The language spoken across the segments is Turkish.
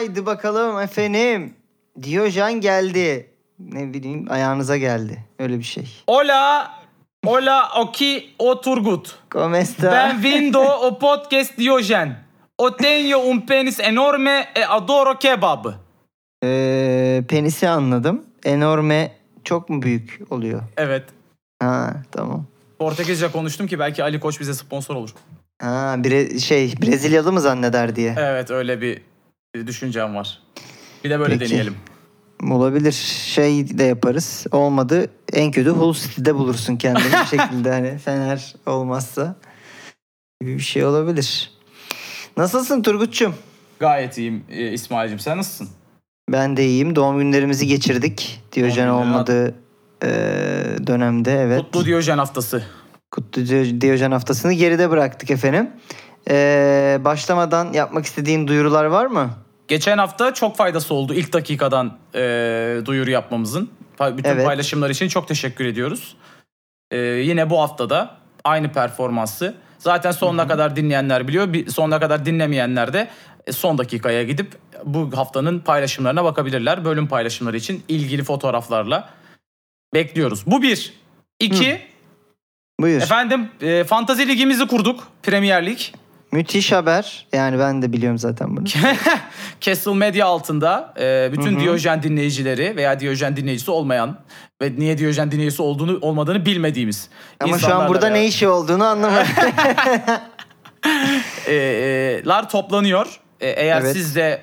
Haydi bakalım efendim. Diyojen geldi. Ne bileyim ayağınıza geldi. Öyle bir şey. Hola, hola, oki, o Turgut. Como está? Benvindo o podcast Diogen. O tenho un penis enorme e adoro kebab. Ee, penisi anladım. Enorme çok mu büyük oluyor? Evet. Ha tamam. Portekizce konuştum ki belki Ali Koç bize sponsor olur. Ha bre- şey Brezilyalı mı zanneder diye. Evet öyle bir düşüncem var. Bir de böyle Peki. deneyelim. Olabilir. Şey de yaparız. Olmadı. En kötü Hull City'de bulursun kendini bir şekilde hani Fener olmazsa. Gibi bir şey olabilir. Nasılsın Turgut'cum? Gayet iyiyim e, İsmail'cim. Sen nasılsın? Ben de iyiyim. Doğum günlerimizi geçirdik. Diyojen olmadığı e, dönemde evet. Kutlu Diyojen haftası. Kutlu Diyo- Diyojen haftasını geride bıraktık efendim. E, başlamadan yapmak istediğin duyurular var mı? Geçen hafta çok faydası oldu ilk dakikadan e, duyuru yapmamızın. Bütün Evet. paylaşımlar için çok teşekkür ediyoruz. E, yine bu haftada aynı performansı. Zaten sonuna kadar dinleyenler biliyor. Bir, sonuna kadar dinlemeyenler de e, son dakikaya gidip bu haftanın paylaşımlarına bakabilirler. Bölüm paylaşımları için ilgili fotoğraflarla bekliyoruz. Bu bir. İki, Buyur. efendim e, fantazi ligimizi kurduk. Premier Lig. Müthiş haber. Yani ben de biliyorum zaten bunu. Castle Media altında e, bütün Hı hı. Diyojen dinleyicileri veya Diyojen dinleyicisi olmayan ve niye Diyojen dinleyicisi olduğunu olmadığını bilmediğimiz Ama şu an burada beraber- ne işi olduğunu anlamadım. e, e, lar toplanıyor. E, eğer Evet. siz de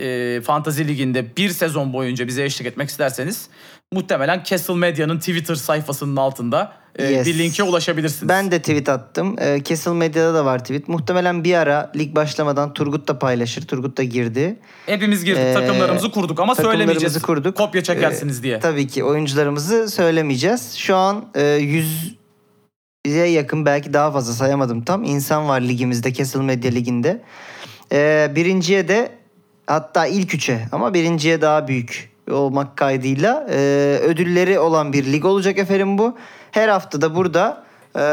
e, Fantasy Ligi'nde bir sezon boyunca bize eşlik etmek isterseniz muhtemelen Castle Media'nın Twitter sayfasının altında e, Yes. bir linke ulaşabilirsiniz. ben de tweet attım. Ee, Castle Medya'da da var tweet. Muhtemelen bir ara lig başlamadan Turgut da paylaşır. Turgut da girdi. Hepimiz girdik Ee, takımlarımızı kurduk ama takımlarımızı söylemeyeceğiz. kurduk. Kopya çekersiniz diye. Tabii ki oyuncularımızı söylemeyeceğiz. Şu an e, 100'e yakın belki daha fazla sayamadım tam. insan var ligimizde Castle Media liginde. Ee, birinciye de hatta ilk üçe ama birinciye daha büyük olmak kaydıyla e, ödülleri olan bir lig olacak efendim bu. Her hafta da burada e,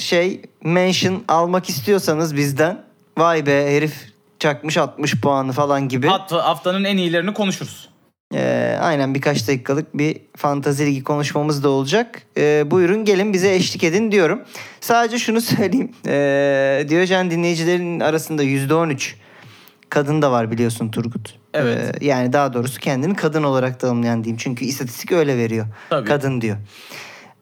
şey mention almak istiyorsanız bizden vay be herif çakmış 60 puanı falan gibi. Hatta haftanın en iyilerini konuşuruz. Ee, aynen birkaç dakikalık bir fantazi ligi konuşmamız da olacak. Ee, buyurun gelin bize eşlik edin diyorum. Sadece şunu söyleyeyim. Ee, Diyojen dinleyicilerin arasında %13 kadın da var biliyorsun Turgut. Evet. Ee, yani daha doğrusu kendini kadın olarak tanımlayan diyeyim. Çünkü istatistik öyle veriyor. Tabii. Kadın diyor.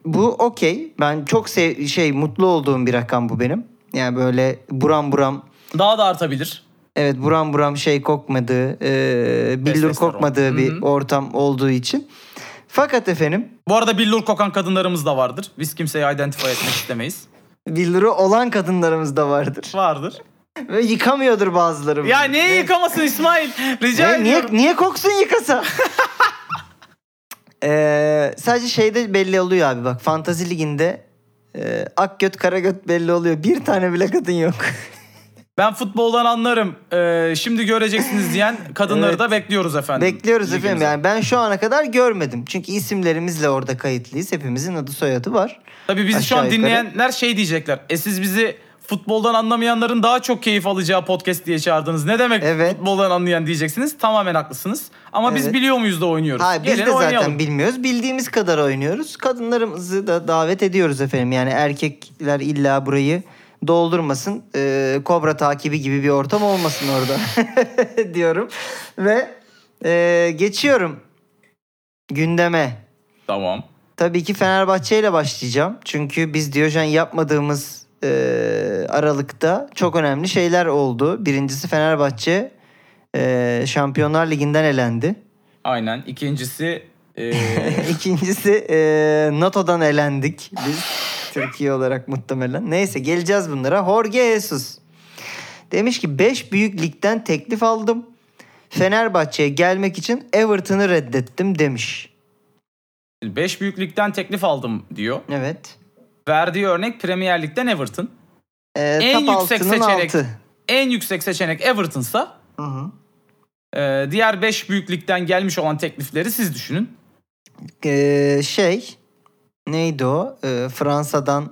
Bu okey. Ben çok sev şey mutlu olduğum bir rakam bu benim. Yani böyle buram buram Daha da artabilir. Evet buram buram şey kokmadığı, e, billur kokmadığı bir Hı hı. ortam olduğu için. Fakat efendim Bu arada billur kokan kadınlarımız da vardır. Biz kimseyi identify etmek istemeyiz. billuru olan kadınlarımız da vardır. Vardır. Ve yıkamıyordur bazıları. Ya niye Ne- yıkamasın İsmail? Rica Ne, niye, niye koksun yıkasa? Ee, sadece şeyde belli oluyor abi bak fantazi liginde e, ak göt kara göt belli oluyor. Bir tane bile kadın yok. Ben futboldan anlarım. Ee, şimdi göreceksiniz diyen kadınları Evet. da bekliyoruz efendim. Bekliyoruz efendim. Ligimize. Yani ben şu ana kadar görmedim. Çünkü isimlerimizle orada kayıtlıyız. Hepimizin adı soyadı var. Tabii bizi şu Aşağı an yukarı. dinleyenler şey diyecekler. E siz bizi futboldan anlamayanların daha çok keyif alacağı podcast diye çağırdınız. Ne demek Evet. futboldan anlayan diyeceksiniz. Tamamen haklısınız. Ama biz Evet. biliyor muyuz da oynuyoruz. Hayır biz Gelin de zaten oynayalım. bilmiyoruz. Bildiğimiz kadar oynuyoruz. Kadınlarımızı da davet ediyoruz efendim. Yani erkekler illa burayı doldurmasın. Ee, kobra takibi gibi bir ortam olmasın orada diyorum. Ve e, geçiyorum gündeme. Tamam. Tabii ki Fenerbahçe ile başlayacağım. Çünkü biz Diyojen yapmadığımız e, aralıkta çok önemli şeyler oldu. Birincisi Fenerbahçe e, Şampiyonlar Ligi'nden elendi. Aynen. İkincisi e, İkincisi e, NATO'dan elendik biz Türkiye olarak muhtemelen. Neyse geleceğiz bunlara. Jorge Jesus demiş ki 5 büyük ligden teklif aldım. Fenerbahçe'ye gelmek için Everton'ı reddettim demiş. 5 büyük ligden teklif aldım diyor. Evet. Verdiği örnek Premier Lig'den Everton. E, En yüksek seçenek. altı. En yüksek seçenek Everton'sa Hı hı. e, diğer 5 büyük ligden gelmiş olan teklifleri siz düşünün. E, şey neydi o? E, Fransa'dan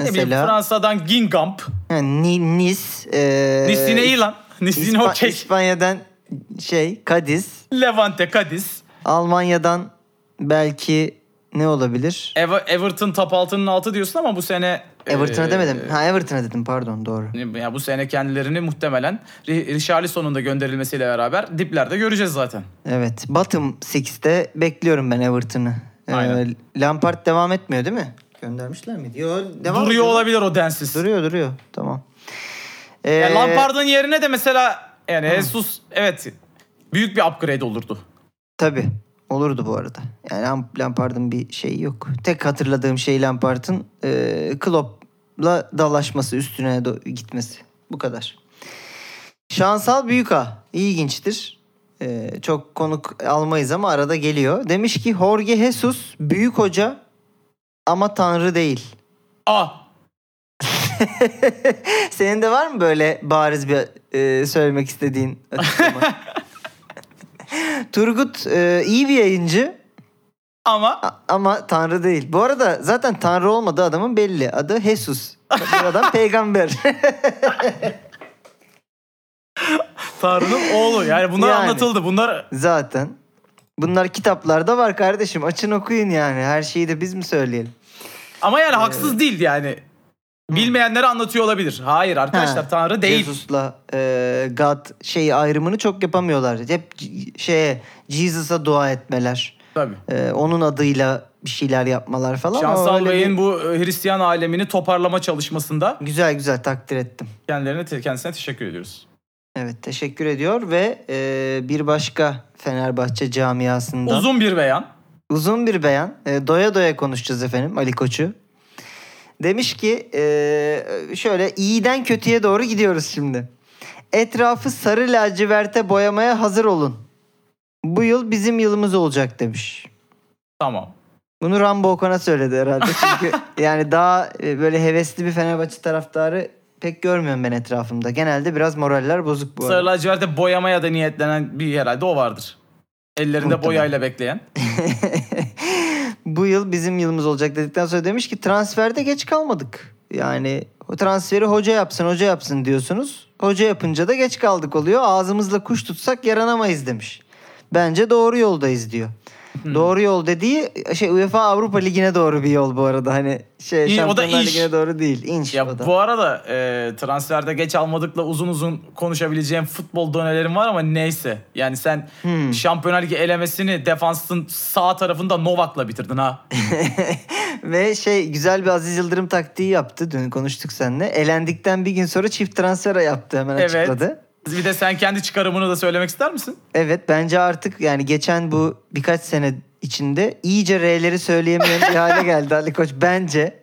Ne bileyim mesela Fransa'dan Gingamp. Ha, Ni- Nice. E, Nice ne iyi lan? Nice İspa- okey. İspanya'dan şey Kadiz. Levante, Cadiz. Almanya'dan belki ne olabilir? Ever- Everton top altının altı diyorsun ama bu sene... Everton'a e, demedim. Ha Everton'a dedim pardon doğru. Ya bu sene kendilerini muhtemelen Ri- Richarlison'un da gönderilmesiyle beraber diplerde göreceğiz zaten. Evet. Bottom 6'te bekliyorum ben Everton'ı. Ee, Aynen. Lampard devam etmiyor değil mi? Göndermişler miydi? Yo, devam Duruyor ediyor. olabilir o densiz. Duruyor duruyor. Tamam. Ee, Yani Lampard'ın yerine de mesela yani Jesus evet büyük bir upgrade olurdu. Tabii. Olurdu bu arada. Yani Lam- Lampard'ın bir şeyi yok. Tek hatırladığım şey Lampard'ın e, Klopp'la dalaşması, üstüne do- gitmesi. Bu kadar. Şansal Büyüka. İlginçtir. E, çok konuk almayız ama arada geliyor. Demiş ki Jorge Jesus büyük hoca ama tanrı değil. Ah Senin de var mı böyle bariz bir e, söylemek istediğin açıklama? Turgut e, iyi bir yayıncı ama A- ama Tanrı değil. Bu arada zaten Tanrı olmadığı adamın belli. Adı Jesus. Bu adam peygamber. Tanrı'nın oğlu yani bunlar Yani. anlatıldı. Bunlar zaten. Bunlar kitaplarda var kardeşim. Açın okuyun yani. Her şeyi de biz mi söyleyelim? ama yani haksız değil yani. Bilmeyenleri anlatıyor olabilir. Hayır arkadaşlar Ha, Tanrı değil. Jesus'la e, God şey ayrımını çok yapamıyorlar. Hep c- şeye Jesus'a dua etmeler. Tabii. E, onun adıyla bir şeyler yapmalar falan. ama Şansal öyle bir- Bey'in bu e, Hristiyan alemini toparlama çalışmasında Güzel güzel takdir ettim. kendilerine te- kendisine teşekkür ediyoruz. Evet teşekkür ediyor ve e, bir başka Fenerbahçe camiasından Uzun bir beyan. uzun bir beyan. E, doya doya konuşacağız efendim Ali Koç'u. Demiş ki e, şöyle iyiden kötüye doğru gidiyoruz şimdi. Etrafı sarı laciverte boyamaya hazır olun. Bu yıl bizim yılımız olacak demiş. Tamam. Bunu Rambo Okan'a söyledi herhalde. Çünkü yani daha e, böyle hevesli bir Fenerbahçe taraftarı pek görmüyorum ben etrafımda. Genelde biraz moraller bozuk bu. Sarı laciverte boyamaya da niyetlenen bir herhalde o vardır. Ellerinde Muhtemelen. boyayla bekleyen. bu yıl bizim yılımız olacak dedikten sonra demiş ki transferde geç kalmadık. Yani o transferi hoca yapsın hoca yapsın diyorsunuz. Hoca yapınca da geç kaldık oluyor. Ağzımızla kuş tutsak yaranamayız demiş. Bence doğru yoldayız diyor. Doğru yol dediği şey UEFA Avrupa Ligi'ne doğru bir yol bu arada. Hani şey İyi, o da inş. Ligi'ne doğru değil. İnş o Ya da. bu arada e, transferde geç almadıkla uzun uzun konuşabileceğim futbol dönelerim var ama neyse. Yani sen Hmm. Şampiyonlar Ligi elemesini defansın sağ tarafında Novak'la bitirdin ha. Ve şey güzel bir Aziz Yıldırım taktiği yaptı. Dün konuştuk seninle. Elendikten bir gün sonra çift transfer yaptı hemen Evet. açıkladı. Bir de sen kendi çıkarımını da söylemek ister misin? Evet bence artık yani geçen bu birkaç sene içinde iyice R'leri söyleyemeyen bir hale geldi Ali Koç bence.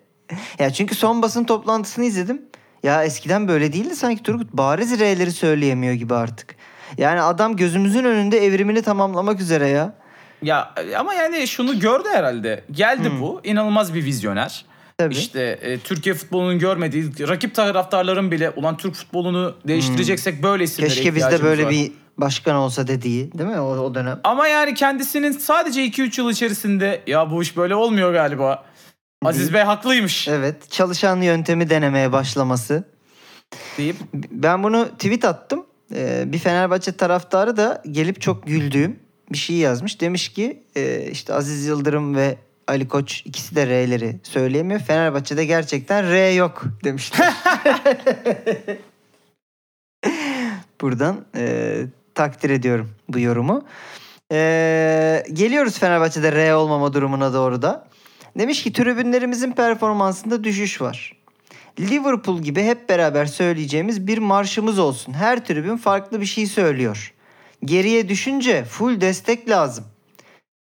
Ya çünkü son basın toplantısını izledim. Ya eskiden böyle değildi sanki Turgut. Bariz R'leri söyleyemiyor gibi artık. Yani adam gözümüzün önünde evrimini tamamlamak üzere ya. Ya ama yani şunu gördü herhalde. Geldi bu. inanılmaz bir vizyoner. Tabii. İşte e, Türkiye futbolunun görmediği rakip taraftarların bile ulan Türk futbolunu değiştireceksek böyle isimlere Keşke bizde böyle var." bir başkan olsa dediği değil mi o, o dönem? Ama yani kendisinin sadece 2-3 yıl içerisinde ya bu iş böyle olmuyor galiba. Aziz Bey haklıymış Evet çalışan yöntemi denemeye başlaması. deyip Ben bunu tweet attım. Ee, bir Fenerbahçe taraftarı da gelip çok güldüğüm bir şey yazmış. Demiş ki e, işte Aziz Yıldırım ve Ali Koç ikisi de R'leri söyleyemiyor. Fenerbahçe'de gerçekten R yok demişler. Buradan e, takdir ediyorum bu yorumu. E, geliyoruz Fenerbahçe'de R olmama durumuna doğru da. Demiş ki tribünlerimizin performansında düşüş var. Liverpool gibi hep beraber söyleyeceğimiz bir marşımız olsun. Her tribün farklı bir şey söylüyor. Geriye düşünce full destek lazım.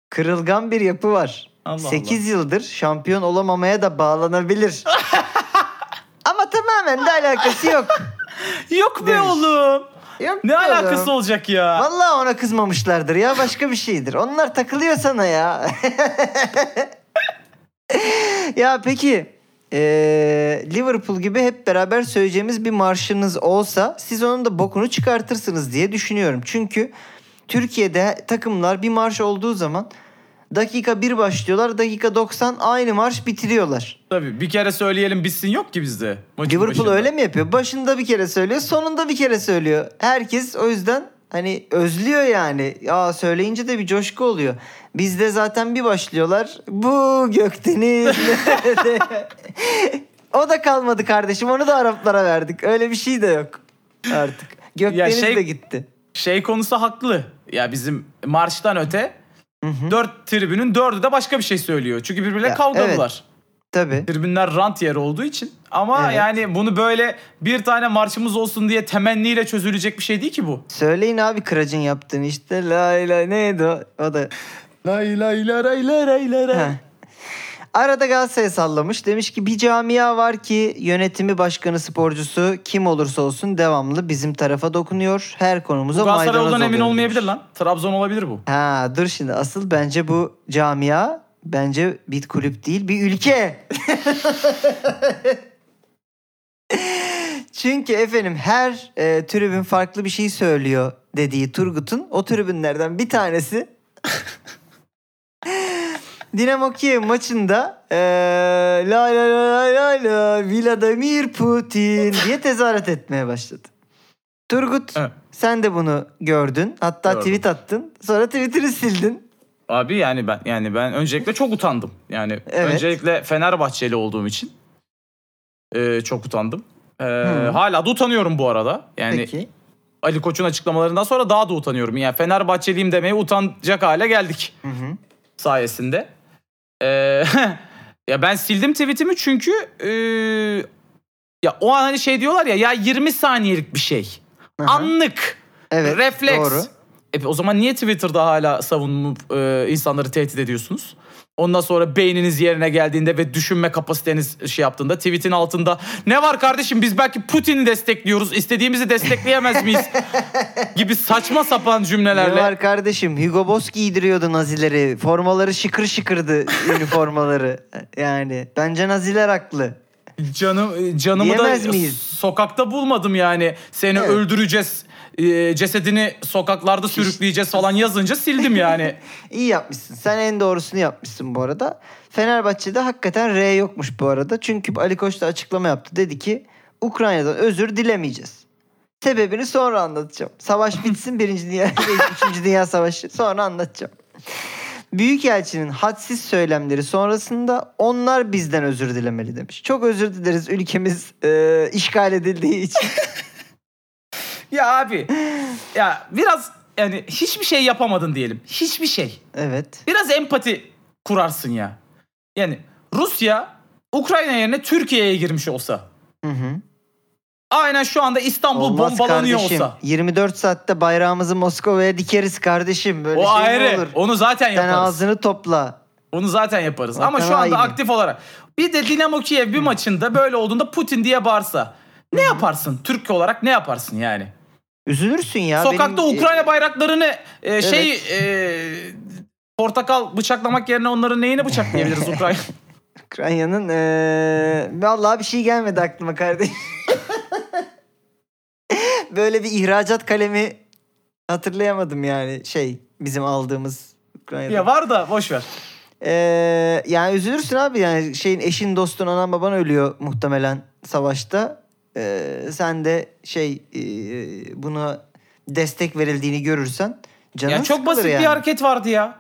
Kırılgan bir yapı var. Allah 8 yıldır şampiyon olamamaya da bağlanabilir. Ama tamamen de alakası yok. yok be Demiş. oğlum. Yok Ne be alakası olacak ya? Vallahi ona kızmamışlardır ya başka bir şeydir. Onlar takılıyor sana ya. ya peki eee, Liverpool gibi hep beraber söyleyeceğimiz bir marşınız olsa siz onun da bokunu çıkartırsınız diye düşünüyorum. Çünkü Türkiye'de takımlar bir marş olduğu zaman dakika 1 başlıyorlar dakika 90 aynı marş bitiriyorlar. Tabii bir kere söyleyelim bitsin yok ki bizde. Maçın Liverpool başında. öyle mi yapıyor? Başında bir kere söylüyor sonunda bir kere söylüyor. Herkes o yüzden hani özlüyor yani. Ya söyleyince de bir coşku oluyor. Bizde zaten bir başlıyorlar. Bu gökdeniz o da kalmadı kardeşim. Onu da Araplara verdik. Öyle bir şey de yok artık. Gökdeniz şey- de gitti. Şey konusu haklı. Ya bizim marştan öte dört tribünün dördü de başka bir şey söylüyor. Çünkü birbirine Ya, kavgalılar. Tabii. Tribünler rant yeri olduğu için. Ama Evet. yani bunu böyle bir tane marşımız olsun diye temenniyle çözülecek bir şey değil ki bu. Söyleyin abi Kıraç'ın yaptığını işte. Lay lay neydi o? O da Lay lay lay lay lay lay. Arada Galatasaray'a sallamış. Demiş ki bir camia var ki yönetimi, başkanı, sporcusu kim olursa olsun devamlı bizim tarafa dokunuyor. Her konumuza Bu Galatasaray maydanoz olduğundan emin oluyor olmayabilir lan. Trabzon olabilir bu. Ha dur şimdi asıl bence bu camia bence bir kulüp değil bir ülke. Çünkü efendim her e, tribün farklı bir şey söylüyor dediği Turgut'un o tribünlerden bir tanesi Dinamo Kiev maçında e, la la la la la la Vladimir Putin diye tezahürat etmeye başladı. Turgut Evet. sen de bunu gördün. Hatta Gördüm. tweet attın. Sonra Twitter'ı sildin. Abi yani ben yani ben öncelikle çok utandım. Yani Evet. öncelikle Fenerbahçeli olduğum için e, çok utandım. E, Hı. hala da utanıyorum bu arada. Yani Peki. Ali Koç'un açıklamalarından sonra daha da utanıyorum. Yani Fenerbahçeliyim demeye utanacak hale geldik Hı hı. sayesinde. E, ya ben sildim tweetimi çünkü e, ya o an hani şey diyorlar ya ya 20 saniyelik bir şey. Aha. Anlık. Evet, Refleks. doğru. E, o zaman niye Twitter'da hala savunup e, insanları tehdit ediyorsunuz? Ondan sonra beyniniz yerine geldiğinde ve düşünme kapasiteniz şey yaptığında tweetin altında ne var kardeşim biz belki Putin'i destekliyoruz istediğimizi destekleyemez miyiz? gibi saçma sapan Ne cümlelerle. var kardeşim? Hugo Boss giydiriyordu Nazileri. Formaları şıkır şıkırdı üniformaları. Yani bence Naziler haklı. Canım canımı Diyemez da miyiz? sokakta bulmadım yani. Seni Evet. öldüreceğiz. E, cesedini sokaklarda sürükleyeceğiz falan yazınca sildim yani. İyi yapmışsın. Sen en doğrusunu yapmışsın bu arada. Fenerbahçe'de hakikaten R yokmuş bu arada. Çünkü Ali Koç da açıklama yaptı. Dedi ki Ukrayna'dan özür dilemeyeceğiz. Sebebini sonra anlatacağım. Savaş bitsin birinci dünya, üçüncü dünya savaşı sonra anlatacağım. Büyükelçinin hadsiz söylemleri sonrasında onlar bizden özür dilemeli demiş. Çok özür dileriz ülkemiz e, işgal edildiği için. Ya abi ya biraz yani hiçbir şey yapamadın diyelim. Hiçbir şey. Evet. Biraz empati kurarsın ya. Yani Rusya Ukrayna yerine Türkiye'ye girmiş olsa. Hı hı. Aynen şu anda İstanbul Olmaz bombalanıyor kardeşim. olsa. 24 saatte bayrağımızı Moskova'ya dikeriz kardeşim. Böyle O şey ayrı. olur? Onu zaten Sen yaparız. ağzını topla. Onu zaten yaparız. Vatan Ama şu anda haini. aktif olarak. Bir de Dinamo Kiev bir maçında böyle olduğunda Putin diye bağırsa. Ne yaparsın? Türk olarak ne yaparsın yani? Üzülürsün ya. Sokakta Benim- Ukrayna bayraklarını e, şey e, portakal bıçaklamak yerine onların neyini bıçaklayabiliriz Ukrayna? Ukrayna'nın eee vallahi bir şey gelmedi aklıma kardeşim. Böyle bir ihracat kalemi hatırlayamadım yani şey bizim aldığımız Ukrayna'da. ya var da boş ver. Eee, yani üzülürsün abi yani şeyin eşin dostun anan baban ölüyor muhtemelen savaşta. Eee, sen de şey eee, buna destek verildiğini görürsen canın Ya çok basit yani. bir hareket vardı ya.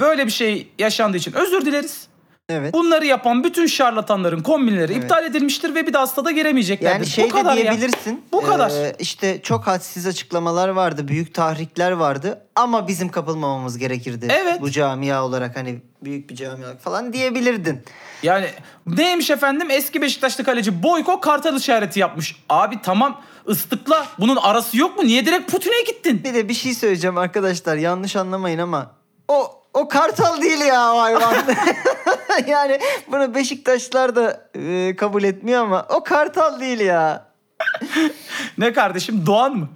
Böyle bir şey yaşandığı için özür dileriz. Evet. Bunları yapan bütün şarlatanların kombinleri Evet. iptal edilmiştir ve bir daha stada giremeyeceklerdir. Yani şey Bu kadar de ya. diyebilirsin. Bu kadar. Ee, işte çok hadsiz açıklamalar vardı, büyük tahrikler vardı ama bizim kapılmamamız gerekirdi. Evet. Bu camia olarak hani büyük bir camia falan diyebilirdin. Yani neymiş efendim eski Beşiktaşlı kaleci Boyko kartal işareti yapmış. Abi tamam ıslıkla bunun arası yok mu? Niye direkt Putin'e gittin? Bir de bir şey söyleyeceğim arkadaşlar yanlış anlamayın ama o o kartal değil ya o hayvan. yani bunu Beşiktaşlar da e, kabul etmiyor ama o kartal değil ya. Ne kardeşim Doğan mı?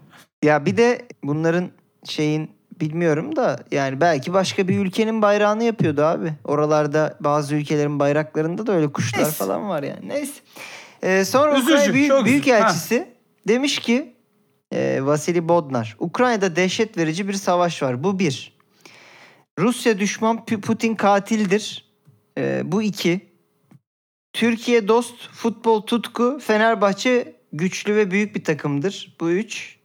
Ya bir de bunların şeyin bilmiyorum da yani belki başka bir ülkenin bayrağını yapıyordu abi. Oralarda bazı ülkelerin bayraklarında da öyle kuşlar Neyse. falan var yani. Neyse. Ee, sonra Üzücü, Ukrayna büyük. Büyükelçisi demiş ki e, Vasili Bodnar Ukrayna'da dehşet verici bir savaş var. Bu bir. Rusya düşman Putin katildir. E, bu iki. Türkiye dost, futbol tutku, Fenerbahçe güçlü ve büyük bir takımdır. Bu üç.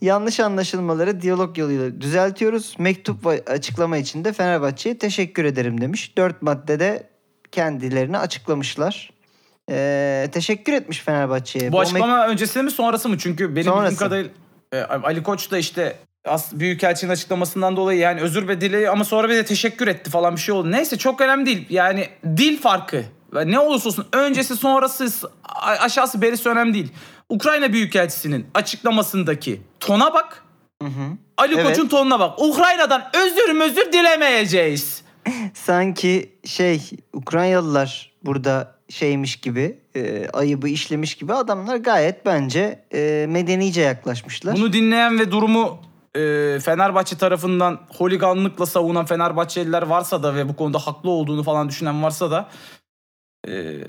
Yanlış anlaşılmaları diyalog yoluyla düzeltiyoruz. Mektup ve açıklama için de Fenerbahçe'ye teşekkür ederim demiş. Dört maddede kendilerini açıklamışlar. Ee, teşekkür etmiş Fenerbahçe'ye. Bu açıklama öncesi mi sonrası mı? Çünkü benim Sonrası. bildiğim kadarıyla e, Ali Koç da işte as Büyükelçinin açıklamasından dolayı yani özür ve dili ama sonra bir de teşekkür etti falan bir şey oldu. Neyse çok önemli değil. Yani dil farkı. Ne olursa olsun öncesi sonrası aşağısı berisi önemli değil. Ukrayna Büyükelçisi'nin açıklamasındaki tona bak. Hı hı. Ali Evet. Koç'un tonuna bak. Ukrayna'dan özür özür dilemeyeceğiz. Sanki şey Ukraynalılar burada şeymiş gibi e, ayıbı işlemiş gibi adamlar gayet bence e, medenice yaklaşmışlar. Bunu dinleyen ve durumu e, Fenerbahçe tarafından holiganlıkla savunan Fenerbahçeliler varsa da ve bu konuda haklı olduğunu falan düşünen varsa da e,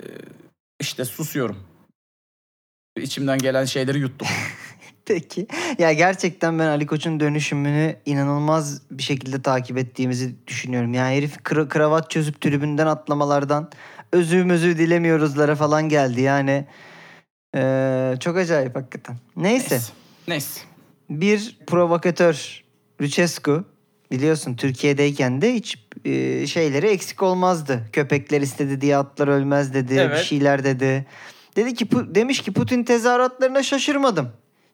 işte susuyorum. İçimden gelen şeyleri yuttum. Peki. Ya gerçekten ben Ali Koç'un dönüşümünü inanılmaz bir şekilde takip ettiğimizi düşünüyorum. Yani herif kra- kravat çözüp tribünden atlamalardan özür özür dilemiyoruzlara falan geldi. Yani eee, çok acayip hakikaten. Neyse. Neyse. Neyse. Bir provokatör Lucescu biliyorsun Türkiye'deyken de hiç e, şeyleri eksik olmazdı. Köpekler istedi diye atlar ölmez dedi. Bir Evet. şeyler dedi. Dedi ki demiş ki Putin tezahüratlarına şaşırmadım.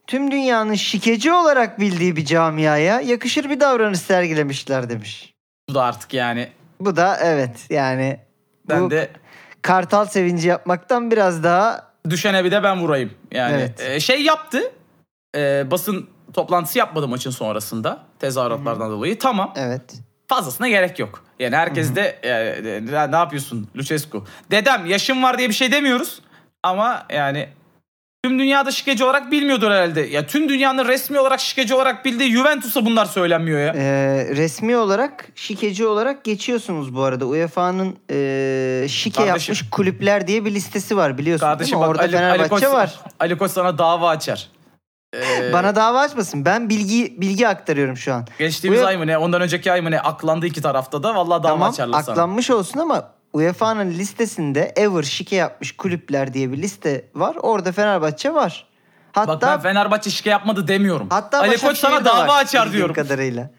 Tüm dünyanın şikeci olarak bildiği bir camiaya yakışır bir davranış sergilemişler demiş. Bu da artık yani Bu da evet yani ben bu de kartal sevinci yapmaktan biraz daha düşene bir de ben vurayım. Yani Evet. e, şey yaptı. e, basın toplantısı yapmadı maçın sonrasında tezahüratlardan dolayı. Tamam. evet. Fazlasına gerek yok. Yani herkes de e, ne- ne yapıyorsun Lucescu? Dedem yaşım var diye bir şey demiyoruz. Ama yani tüm dünyada şikeci olarak bilmiyordur herhalde. Ya tüm dünyanın resmi olarak şikeci olarak bildiği Juventus'a bunlar söylenmiyor ya. Ee, resmi olarak şikeci olarak geçiyorsunuz bu arada. UEFA'nın e, şike Kardeşim. yapmış kulüpler diye bir listesi var biliyorsun Kardeşim değil mi? bak Orada Ali, Ali Fenerbahçe Koç, var. Ali Koç sana dava açar. Ee, Bana dava açmasın. Ben bilgi bilgi aktarıyorum şu an. geçtiğimiz Bu- ay mı ne ondan önceki ay mı ne aklandı iki tarafta da vallahi dava tamam açarlar sana. aklanmış olsun ama UEFA'nın listesinde ever şike yapmış kulüpler diye bir liste var. Orada Fenerbahçe var. Hatta Bak ben Fenerbahçe şike yapmadı demiyorum. hatta Ali Koç Başakşehir sana de dava var açar bildiğim diyorum. kadarıyla.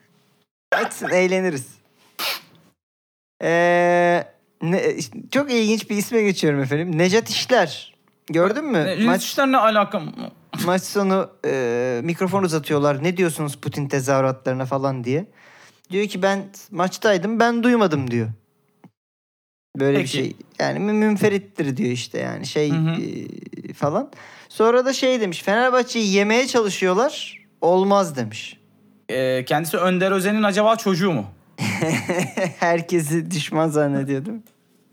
Açsın eğleniriz. Ee, ne, işte çok ilginç bir isme geçiyorum efendim. Necat İşler. Gördün mü? Ne, Maç, Maç... işlerine alakam maç sonu e, mikrofon uzatıyorlar. Ne diyorsunuz Putin tezahüratlarına falan diye. Diyor ki ben maçtaydım ben duymadım diyor. Böyle Peki. bir şey. Yani mü- münferittir diyor işte yani şey Hı hı. e, falan. Sonra da şey demiş Fenerbahçe'yi yemeye çalışıyorlar olmaz demiş. Ee, kendisi Önder Özen'in acaba çocuğu mu? Herkesi düşman zannediyordum.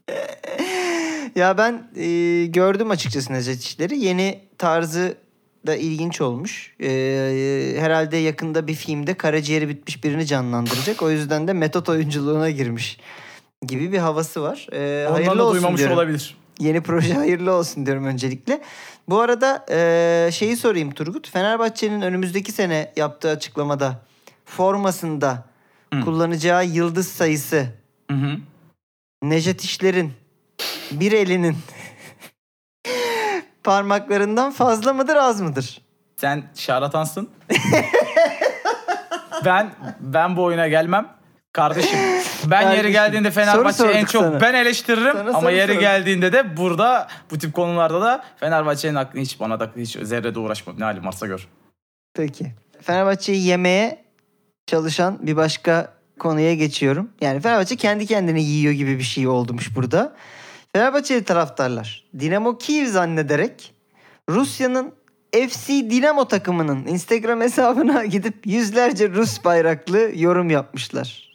ya ben e, gördüm açıkçası Necdet. Yeni tarzı da ilginç olmuş. E, herhalde yakında bir filmde karaciğeri bitmiş birini canlandıracak. O yüzden de metot oyunculuğuna girmiş gibi bir havası var. E, Ondan hayırlı da olsun duymamış diyorum. olabilir. Yeni proje hayırlı olsun diyorum öncelikle. Bu arada e, şeyi sorayım Turgut. Fenerbahçe'nin önümüzdeki sene yaptığı açıklamada formasında Hı. kullanacağı yıldız sayısı Hı hı. Nejat İşler'in bir elinin parmaklarından fazla mıdır az mıdır? Sen şarlatansın. ben ben bu oyuna gelmem. Kardeşim ben yeri Kardeşim, geldiğinde soru Fenerbahçe'yi en çok sana. ben eleştiririm Sana ama yeri sorduk. geldiğinde de burada bu tip konularda da Fenerbahçe'nin aklını hiç bana da hiç zerre de uğraşma. Ne halim varsa gör. Peki. Fenerbahçe'yi yemeye çalışan bir başka konuya geçiyorum. Yani Fenerbahçe kendi kendine yiyor gibi bir şey olmuş burada. Fenerbahçeli taraftarlar Dinamo Kiev zannederek Rusya'nın FC Dinamo takımının Instagram hesabına gidip yüzlerce Rus bayraklı yorum yapmışlar.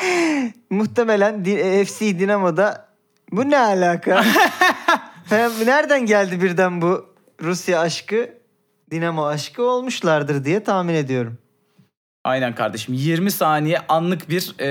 Muhtemelen Di- FC Dinamo'da bu ne alaka? Nereden geldi birden bu Rusya aşkı, Dinamo aşkı olmuşlardır diye tahmin ediyorum. Aynen kardeşim 20 saniye anlık bir e,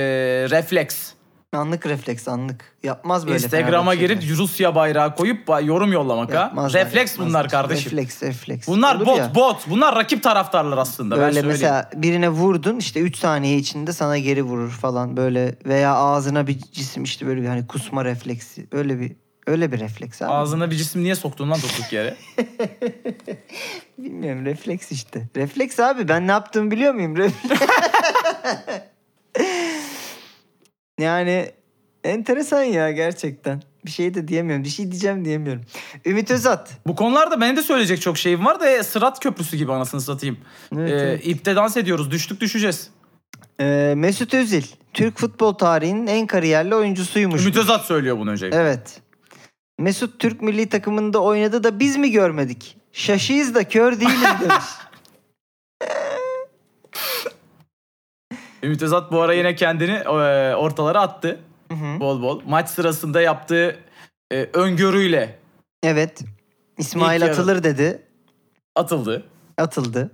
refleks. Anlık refleks anlık. Yapmaz böyle Instagram'a girip Rusya bayrağı koyup yorum yollamak ha. Yapmazlar, Refleks yapmazlar. bunlar kardeşim. Refleks refleks. Bunlar Olur bot ya. bot. Bunlar rakip taraftarlar aslında. ben Böyle söyleyeyim. mesela birine vurdun işte 3 saniye içinde sana geri vurur falan böyle veya ağzına bir cisim işte böyle bir hani kusma refleksi öyle bir Öyle bir refleks abi. Ağzına bir cisim niye soktun lan durduk yere? Bilmiyorum refleks işte. Refleks abi ben ne yaptığımı biliyor muyum? Refleks. yani enteresan ya gerçekten. Bir şey de diyemiyorum. Bir şey diyeceğim diyemiyorum. Ümit Özat. Bu konularda benim de söyleyecek çok şeyim var da e, Sırat Köprüsü gibi anasını satayım. Evet, Ee, evet. ipte dans ediyoruz. Düştük düşeceğiz. Ee, Mesut Özil. Türk futbol tarihinin en kariyerli oyuncusuymuş. Ümit Özat söylüyor bunu önce. Evet. Mesut Türk milli takımında oynadı da biz mi görmedik? Şaşıyız da kör değiliz demiş. Ümit Özat bu ara yine kendini e, ortalara attı. Hı hı. Bol bol. Maç sırasında yaptığı e, öngörüyle evet. İsmail İlk yarı. atılır dedi. atıldı. Atıldı.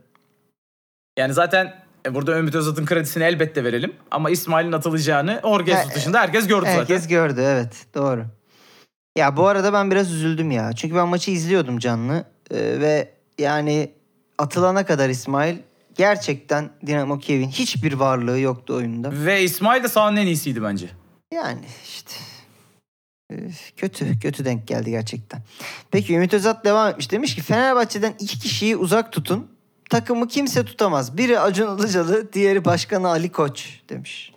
Yani zaten e, burada Ümit Özat'ın kredisini elbette verelim. Ama İsmail'in atılacağını Orges E, dışında herkes gördü Herkes zaten. gördü evet doğru. Ya bu arada ben biraz üzüldüm ya. Çünkü ben maçı izliyordum canlı. Ee, ve yani atılana kadar İsmail gerçekten Dinamo Kiev'in hiçbir varlığı yoktu oyunda. Ve İsmail de sahanın en iyisiydi bence. Yani işte kötü kötü denk geldi gerçekten. Peki Ümit Özat devam etmiş. Demiş ki Fenerbahçe'den iki kişiyi uzak tutun. Takımı kimse tutamaz. Biri Acun Ilıcalı, diğeri Başkanı Ali Koç demiş.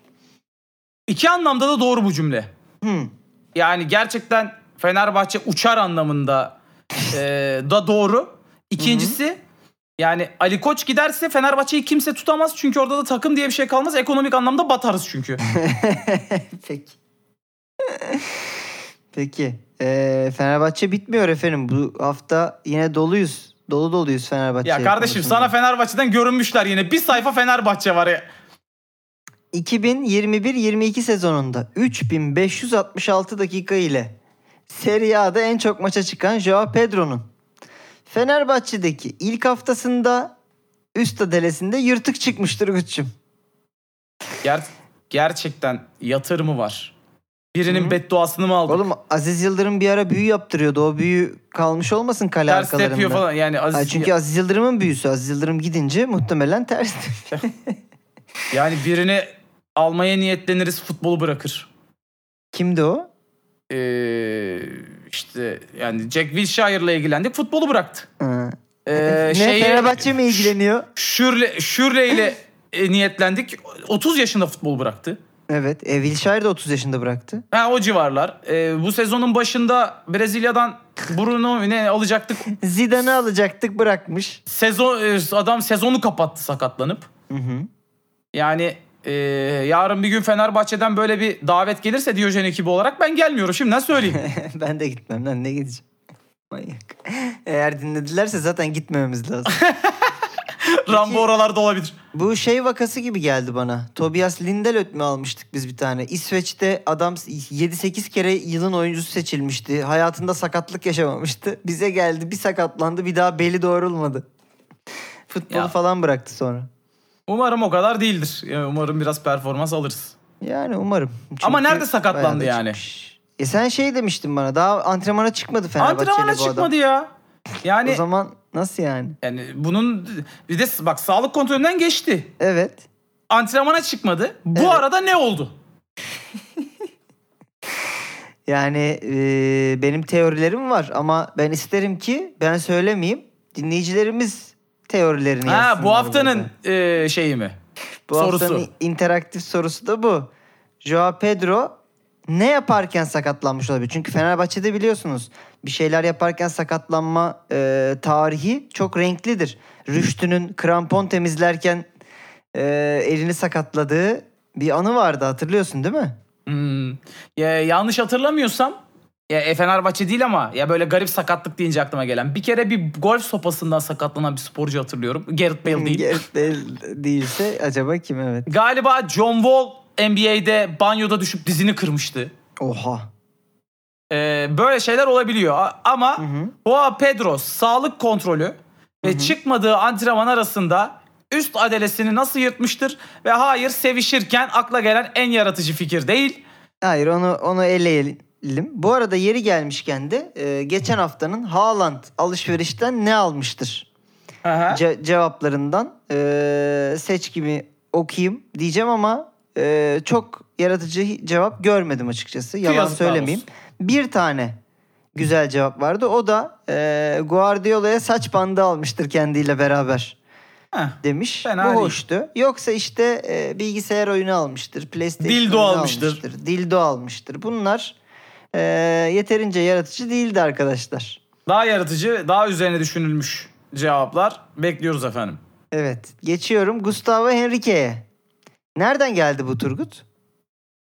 İki anlamda da doğru bu cümle. Hmm. Yani gerçekten Fenerbahçe uçar anlamında e, da doğru. İkincisi yani Ali Koç giderse Fenerbahçe'yi kimse tutamaz. Çünkü orada da takım diye bir şey kalmaz. Ekonomik anlamda batarız çünkü. Peki. Peki. Ee, Fenerbahçe bitmiyor efendim. Bu hafta yine doluyuz. Dolu doluyuz Fenerbahçe. ya kardeşim konusunda. sana Fenerbahçe'den görünmüşler yine. Bir sayfa Fenerbahçe var ya. 2021-22 sezonunda 3566 dakika ile Serie A'da en çok maça çıkan Joao Pedro'nun Fenerbahçe'deki ilk haftasında üst adelesinde yırtık çıkmıştır Turgut'cum. Ger- gerçekten yatırımı var. Birinin Hı. bedduasını mı aldı? Oğlum Aziz Yıldırım bir ara büyü yaptırıyordu. O büyü kalmış olmasın kale Ters arkalarında. tepiyor falan. Yani Aziz, Hayır, çünkü Aziz Yıldırım'ın büyüsü. Aziz Yıldırım gidince muhtemelen ters. yani birini almaya niyetleniriz futbolu bırakır. Kimdi o? Ee, işte yani Jack Wilshire'la ilgilendik futbolu bıraktı. Ee, ne şeyi- Fenerbahçe mi ilgileniyor? Şürle, Şürle ile e, niyetlendik. 30 yaşında futbol bıraktı. Evet. E, Wilshere de 30 yaşında bıraktı. Ha o civarlar. Ee, bu sezonun başında Brezilya'dan Bruno ne alacaktık. Zidane'ı alacaktık bırakmış. Sezon e, adam sezonu kapattı sakatlanıp. Hı hı. Yani e, yarın bir gün Fenerbahçe'den böyle bir davet gelirse Diyojen ekibi olarak ben gelmiyorum şimdiden söyleyeyim. ben de gitmem lan ne gideceğim. Manyak. Eğer dinledilerse zaten gitmememiz lazım. Rambo oralarda olabilir. Bu şey vakası gibi geldi bana. Tobias Lindelöf mü almıştık biz bir tane? İsveç'te adam 7-8 kere yılın oyuncusu seçilmişti. Hayatında sakatlık yaşamamıştı. Bize geldi bir sakatlandı bir daha beli doğrulmadı. Futbolu Ya. falan bıraktı sonra. Umarım o kadar değildir. Yani umarım biraz performans alırız. Yani umarım. Ama Çünkü nerede sakatlandı bayağı da yani? çıkmış. E sen şey demiştin bana daha antrenmana çıkmadı Fenerbahçe'yle Antrenmana bu adam. çıkmadı ya. Yani O zaman nasıl yani? yani bunun bir de bak sağlık kontrolünden geçti. Evet. Antrenmana çıkmadı. Bu Evet. arada ne oldu? Yani e, benim teorilerim var ama ben isterim ki ben söylemeyeyim. Dinleyicilerimiz teorilerini Ha bu haftanın e, şeyi mi? bu sorusu. haftanın interaktif sorusu da bu. Joao Pedro ne yaparken sakatlanmış olabilir? Çünkü Fenerbahçe'de biliyorsunuz bir şeyler yaparken sakatlanma e, tarihi çok renklidir. Rüştü'nün krampon temizlerken e, elini sakatladığı bir anı vardı hatırlıyorsun değil mi? Hmm. Ya, yanlış hatırlamıyorsam ya e, Fenerbahçe değil ama ya böyle garip sakatlık deyince aklıma gelen. Bir kere bir golf sopasından sakatlanan bir sporcu hatırlıyorum. Gareth Bale değil. Gareth Bale değilse acaba kim evet? Galiba John Wall NBA'de banyoda düşüp dizini kırmıştı. Oha. Ee, böyle şeyler olabiliyor. Ama Hı hı. Joao Pedro sağlık kontrolü ve çıkmadığı antrenman arasında üst adelesini nasıl yırtmıştır ve hayır sevişirken akla gelen en yaratıcı fikir değil. Hayır onu onu eleyelim. Bu arada yeri gelmişken de e, geçen haftanın Haaland alışverişten ne almıştır? Aha. Ce- cevaplarından e, seç gibi okuyayım diyeceğim ama e, çok yaratıcı cevap görmedim açıkçası. Yalan Yazıklar söylemeyeyim. Bir tane güzel cevap vardı. O da e, Guardiola'ya saç bandı almıştır kendiyle beraber Heh. demiş. Fena Bu değil. hoştu. Yoksa işte e, bilgisayar oyunu almıştır. PlayStation Dildo oyunu almıştır. Dildo almıştır. Bunlar e, yeterince yaratıcı değildi arkadaşlar. Daha yaratıcı, daha üzerine düşünülmüş cevaplar bekliyoruz efendim. Evet. Geçiyorum Gustavo Henrique'ye. Nereden geldi bu Turgut?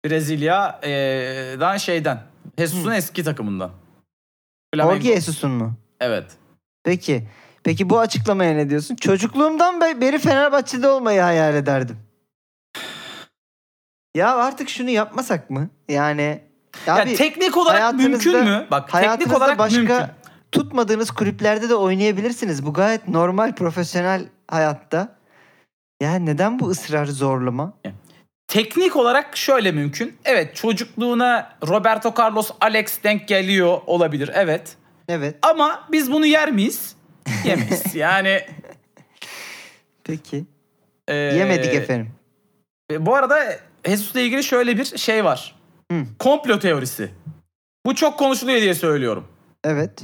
Brezilya'dan şeyden. Jesus'un eski takımından. Flamengo. Jorge Jesus'un mu? Evet. Peki. Peki bu açıklamaya ne diyorsun? Çocukluğumdan be- beri Fenerbahçe'de olmayı hayal ederdim. Ya artık şunu yapmasak mı? Yani Ya abi teknik olarak mümkün mü? Bak teknik olarak başka mümkün. tutmadığınız kulüplerde de oynayabilirsiniz. Bu gayet normal profesyonel hayatta. Ya neden bu ısrar zorlama? Teknik olarak şöyle mümkün. Evet çocukluğuna Roberto Carlos Alex denk geliyor olabilir. Evet. Evet. Ama biz bunu yer miyiz? Yemeyiz. yani Peki. e, Yemedik efendim. e, Bu arada Jesus'la ilgili şöyle bir şey var. Hı. Komplo teorisi. Bu çok konuşuluyor diye söylüyorum. Evet.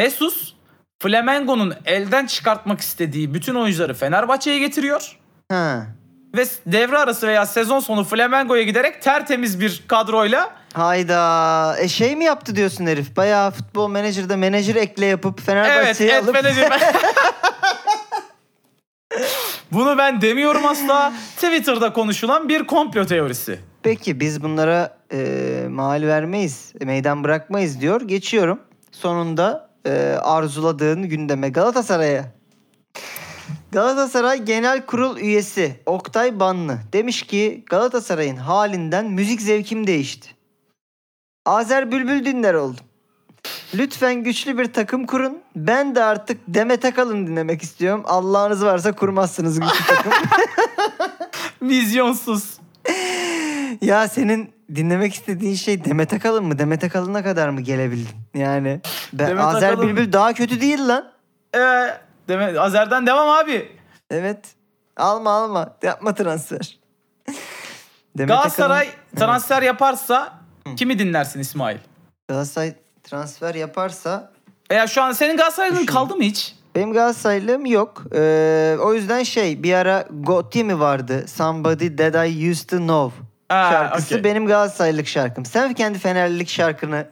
Jesus Flamengo'nun elden çıkartmak istediği bütün oyuncuları Fenerbahçe'ye getiriyor. Ha. Ve devre arası veya sezon sonu Flamengo'ya giderek tertemiz bir kadroyla Hayda. E şey mi yaptı diyorsun herif? Bayağı futbol menajerde menajer ekle yapıp evet Fenerbahçe'yi et alıp menajer. Bunu ben demiyorum asla. Twitter'da konuşulan bir komplo teorisi. Peki biz bunlara e, mal vermeyiz, meydan bırakmayız diyor. Geçiyorum. Sonunda e, arzuladığın gündeme Galatasaray'a. Galatasaray Genel Kurul üyesi Oktay Banlı demiş ki Galatasaray'ın halinden müzik zevkim değişti. Azer Bülbül dinler oldum. Lütfen güçlü bir takım kurun. Ben de artık Demet Akalın dinlemek istiyorum. Allah'ınız varsa kurmazsınız güçlü takım. Vizyonsuz. Ya senin dinlemek istediğin şey Demet Akalın mı? Demet Akalın'a kadar mı gelebildin? Yani ben, Demet Azer Akalın- Bülbül daha kötü değil lan. Ee, deme, Azer'den devam abi. Evet. Alma alma. Yapma transfer. Demet Galatasaray Akalın- transfer yaparsa kimi dinlersin İsmail? Galatasaray transfer yaparsa Veya şu an senin Galatasaray'ın kaldı mı hiç? Benim Galatasaraylığım yok. Ee, o yüzden şey bir ara Gotti mi vardı? Somebody That I Used To Know Ha, şarkısı okey. benim Galatasaraylılık şarkım. Sen kendi Fenerlilik şarkını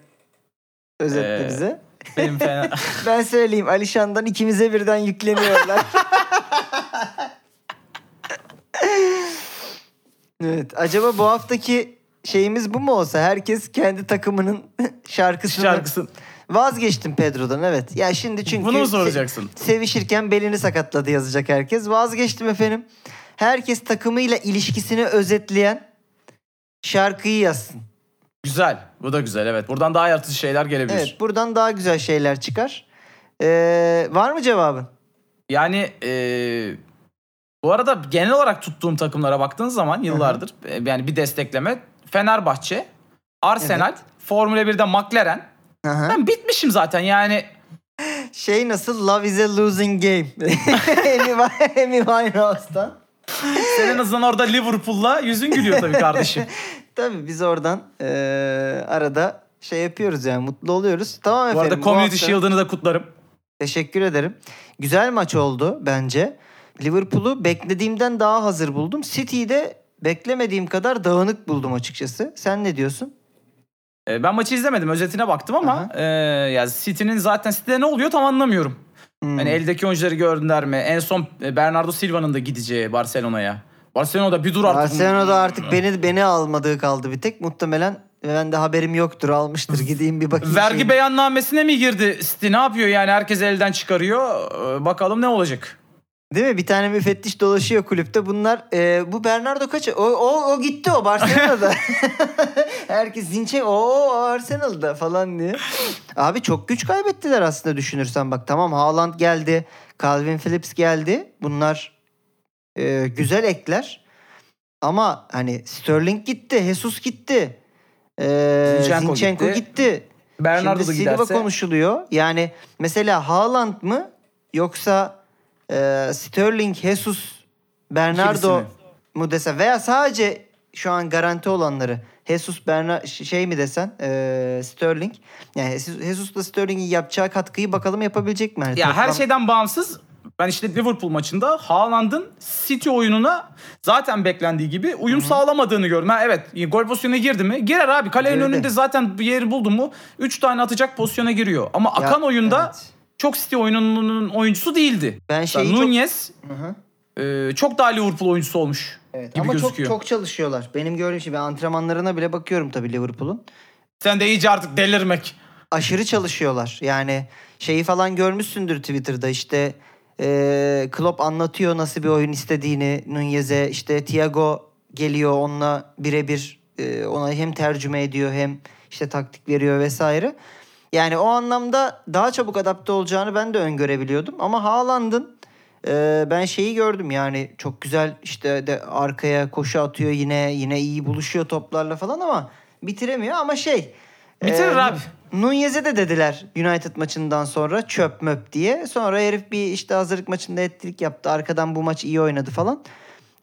özetle Ee, bize. Benim fena. Ben söyleyeyim Alişan'dan ikimize birden yükleniyorlar. evet. Acaba bu haftaki şeyimiz bu mu olsa? Herkes kendi takımının şarkısını... Şarkısın. Vazgeçtim Pedro'dan evet. Ya şimdi çünkü... Bunu mu soracaksın? Sevişirken belini sakatladı yazacak herkes. Vazgeçtim efendim. Herkes takımıyla ilişkisini özetleyen şarkıyı yazsın. Güzel. Bu da güzel evet. Buradan daha yaratıcı şeyler gelebilir. Evet buradan daha güzel şeyler çıkar. Ee, var mı cevabın? Yani eee, bu arada genel olarak tuttuğum takımlara baktığın zaman yıllardır e, yani bir destekleme Fenerbahçe, Arsenal, Formula 1'de McLaren. Aha. Ben bitmişim zaten yani. Şey nasıl? Love is a losing game. Amy, Winehouse'dan. Sen en azından orada Liverpool'la yüzün gülüyor tabii kardeşim. Tabii biz oradan eee, arada şey yapıyoruz yani mutlu oluyoruz. Tamam Bu efendim. arada Community hafta- Shield'ını da kutlarım. Teşekkür ederim. Güzel maç oldu bence. Liverpool'u beklediğimden daha hazır buldum. City'yi de beklemediğim kadar dağınık buldum açıkçası. Sen ne diyorsun? E, ben maçı izlemedim. Özetine baktım ama Aha. e, ya City'nin zaten City'de ne oluyor tam anlamıyorum. Hmm. Hani eldeki oyuncuları gördüler mi? En son e, Bernardo Silva'nın da gideceği Barcelona'ya. Barcelona'da bir dur artık. Barcelona'da artık beni beni almadığı kaldı bir tek. Muhtemelen ben de haberim yoktur almıştır. Gideyim bir bakayım. Vergi şeyine. beyannamesine mi girdi City? Ne yapıyor yani? Herkes elden çıkarıyor. Ee, Bakalım ne olacak? Değil mi? Bir tane müfettiş dolaşıyor kulüpte. Bunlar e, bu Bernardo kaç? O, o, o gitti o Barcelona'da. Herkes zinçe o, Arsenal'da falan diye. Abi çok güç kaybettiler aslında düşünürsen bak. Tamam Haaland geldi. Calvin Phillips geldi. Bunlar e, güzel ekler. Ama hani Sterling gitti. Jesus gitti. E, Zinchenko Zinchenko gitti. gitti. Bernardo Şimdi Silva giderse. konuşuluyor. Yani mesela Haaland mı yoksa e, Sterling, Jesus, Bernardo mu dese veya sadece şu an garanti olanları Jesus Berna şey mi desen e, Sterling. Yani Jesus- Jesus'la Sterling'in yapacağı katkıyı bakalım yapabilecek mi? Yani Ya her şeyden bağımsız ben işte Liverpool maçında Haaland'ın City oyununa zaten beklendiği gibi uyum sağlamadığını gördüm. Ha, evet gol pozisyonuna girdi mi? Girer abi. Kalenin Girdi. önünde zaten bir yeri buldu mu 3 tane atacak pozisyona giriyor. Ama Ya, akan oyunda evet. Çok City oyununun oyuncusu değildi. Ben şeyi çok- Nunez e, çok daha Liverpool oyuncusu olmuş Evet, gibi ama çok gözüküyor. çok çalışıyorlar. Benim gördüğüm şey ben antrenmanlarına bile bakıyorum tabii Liverpool'un. Sen de iyice artık delirmek. aşırı çalışıyorlar. Yani şeyi falan görmüşsündür Twitter'da işte e, Klopp anlatıyor nasıl bir oyun istediğini Nunez'e işte Thiago geliyor onunla birebir e, ona hem tercüme ediyor hem işte taktik veriyor vesaire. Yani o anlamda daha çabuk adapte olacağını ben de öngörebiliyordum ama Haaland'ın e, ben şeyi gördüm yani çok güzel işte de arkaya koşu atıyor yine yine iyi buluşuyor toplarla falan ama bitiremiyor ama şey Bitirir ee, abi. Nunez'e de dediler United maçından sonra çöp möp diye. Sonra herif bir işte hazırlık maçında ettirik yaptı. Arkadan bu maç iyi oynadı falan.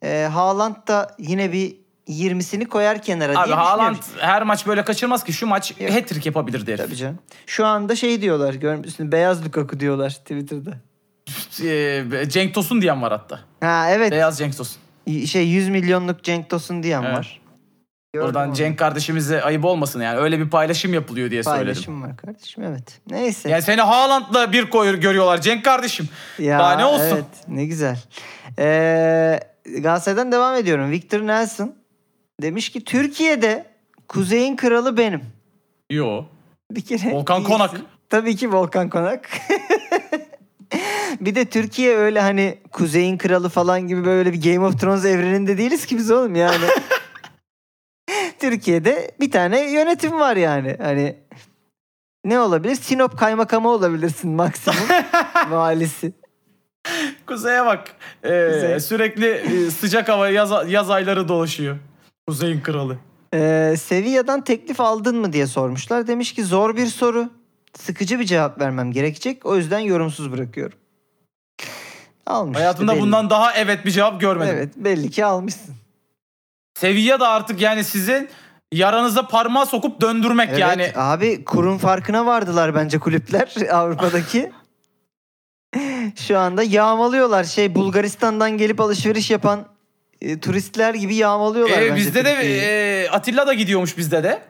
Ee, Haaland da yine bir 20'sini koyar kenara Abi diye Haaland her maç böyle kaçırmaz ki şu maç Yok. hat-trick yapabilirdi herif. Tabii canım. Şu anda şey diyorlar görmüşsün beyaz Lukaku diyorlar Twitter'da. Ee, Cenk Tosun diyen var hatta. Ha evet Beyaz Cenk Tosun. şey 100 milyonluk Cenk Tosun diyen Evet. var. Gördüm Oradan onu. Cenk kardeşimize ayıp olmasın yani. Öyle bir paylaşım yapılıyor diye söyledim. paylaşım var kardeşim evet. Neyse. Yani seni Haaland'la bir koyur görüyorlar Cenk kardeşim. Ya, Daha ne olsun? Evet ne güzel. Ee, Galatasaray'dan devam ediyorum. Victor Nelson demiş ki Türkiye'de Kuzey'in kralı benim. Yo. Bir kere Volkan iyisin. Konak. Tabii ki Volkan Konak. bir de Türkiye öyle hani Kuzey'in kralı falan gibi böyle bir Game of Thrones evreninde değiliz ki biz oğlum yani. Türkiye'de bir tane yönetim var yani. Hani ne olabilir? Sinop kaymakamı olabilirsin maksimum. valisi. Kuzey'e bak. Ee, Kuzey. Sürekli e, sıcak hava yaz, yaz ayları dolaşıyor. Kuzey'in kralı. Ee, Sevilla'dan teklif aldın mı diye sormuşlar. Demiş ki zor bir soru. Sıkıcı bir cevap vermem gerekecek. O yüzden yorumsuz bırakıyorum. Almış. işte Hayatımda belli. bundan daha evet bir cevap görmedim. Evet belli ki almışsın. Sevilla da artık yani sizin yaranıza parmağı sokup döndürmek Evet yani. abi kurun farkına vardılar bence kulüpler Avrupa'daki. Şu anda yağmalıyorlar. Şey Bulgaristan'dan gelip alışveriş yapan e, turistler gibi yağmalıyorlar Ee, bence bizde de Türkiye'yi. e, Atilla da gidiyormuş bizde de.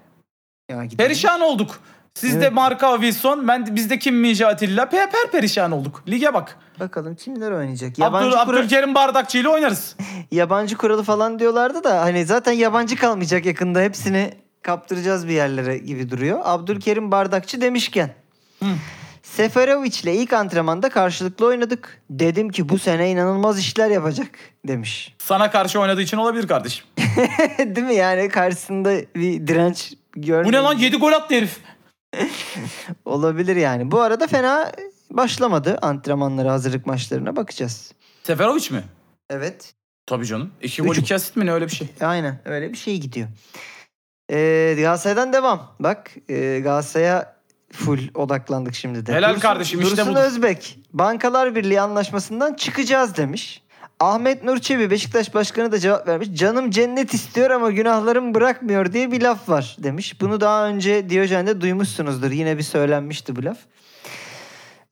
Ya gidelim. Perişan olduk. Sizde Evet. Marka Wilson, ben de- bizde Kim Minje Atilla. Per, per perişan olduk. Lige bak. Bakalım kimler oynayacak. Abdül, Yabancı, kura- Abdülkerim Bardakçı ile oynarız. yabancı kuralı falan diyorlardı da hani zaten yabancı kalmayacak yakında hepsini kaptıracağız bir yerlere gibi duruyor. Abdülkerim Bardakçı demişken. Seferovic ile ilk antrenmanda karşılıklı oynadık. Dedim ki bu sene inanılmaz işler yapacak demiş. Sana karşı oynadığı için olabilir kardeşim. Değil mi yani karşısında bir direnç Bu görmeyin. ne lan 7 gol attı herif. Olabilir yani. Bu arada fena başlamadı antrenmanlara hazırlık maçlarına bakacağız. Seferovic mi? Evet. Tabii canım. 2 gol Üç- 2 asist mi ne öyle bir şey. Aynen öyle bir şey gidiyor. Ee, Galatasaray'dan devam. Bak e, Galatasaray'a full odaklandık şimdi de. Helal kardeşim, işte Dursun budur. Özbek Bankalar Birliği anlaşmasından çıkacağız demiş. Ahmet Nur Çebi Beşiktaş Başkanı da cevap vermiş. Canım cennet istiyor ama günahlarım bırakmıyor diye bir laf var demiş. Bunu daha önce Diyojen'de duymuşsunuzdur. Yine bir söylenmişti bu laf.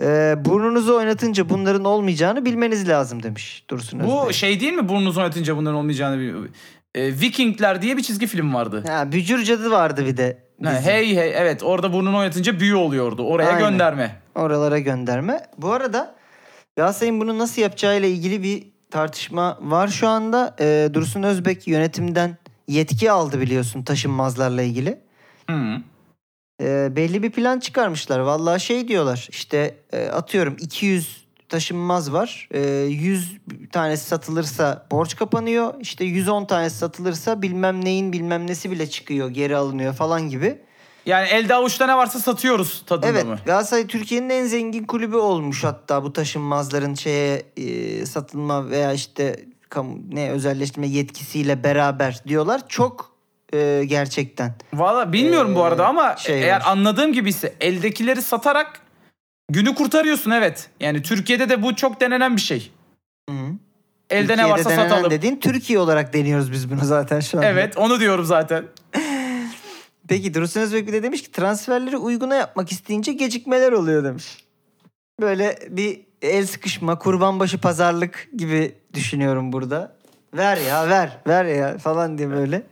Ee, burnunuzu oynatınca bunların olmayacağını bilmeniz lazım demiş Dursun Özbek. Bu şey değil mi burnunuzu oynatınca bunların olmayacağını. E, Vikingler diye bir çizgi film vardı. Ha, Bücür Cadı vardı bir de. Ha, hey hey evet orada burnunu oynatınca büyü oluyordu. Oraya Aynen. gönderme. Oralara gönderme. Bu arada Galatasaray'ın bunu nasıl yapacağıyla ilgili bir tartışma var şu anda. Ee, Dursun Özbek yönetimden yetki aldı biliyorsun taşınmazlarla ilgili. Hı. Ee, belli bir plan çıkarmışlar. Vallahi şey diyorlar işte e, atıyorum 200 taşınmaz var. Ee, 100 tanesi satılırsa borç kapanıyor. İşte 110 tanesi satılırsa bilmem neyin bilmem nesi bile çıkıyor geri alınıyor falan gibi. Yani elde avuçta ne varsa satıyoruz tadında Evet mı? Galatasaray Türkiye'nin en zengin kulübü olmuş hatta bu taşınmazların şeye e, satılma veya işte kamu, ne özelleştirme yetkisiyle beraber diyorlar. Çok e, gerçekten. Valla bilmiyorum bu arada ama şey eğer var. anladığım gibi ise eldekileri satarak günü kurtarıyorsun evet. Yani Türkiye'de de bu çok denenen bir şey. Hı. Elde ne Türkiye'de varsa denenen satalım. dediğin Türkiye olarak deniyoruz biz bunu zaten şu an. Evet onu diyorum zaten. Peki Dursun Özbek bir de demiş ki transferleri uyguna yapmak isteyince gecikmeler oluyor demiş. Böyle bir el sıkışma, kurban başı pazarlık gibi düşünüyorum burada. Ver ya ver, ver ya falan diye böyle.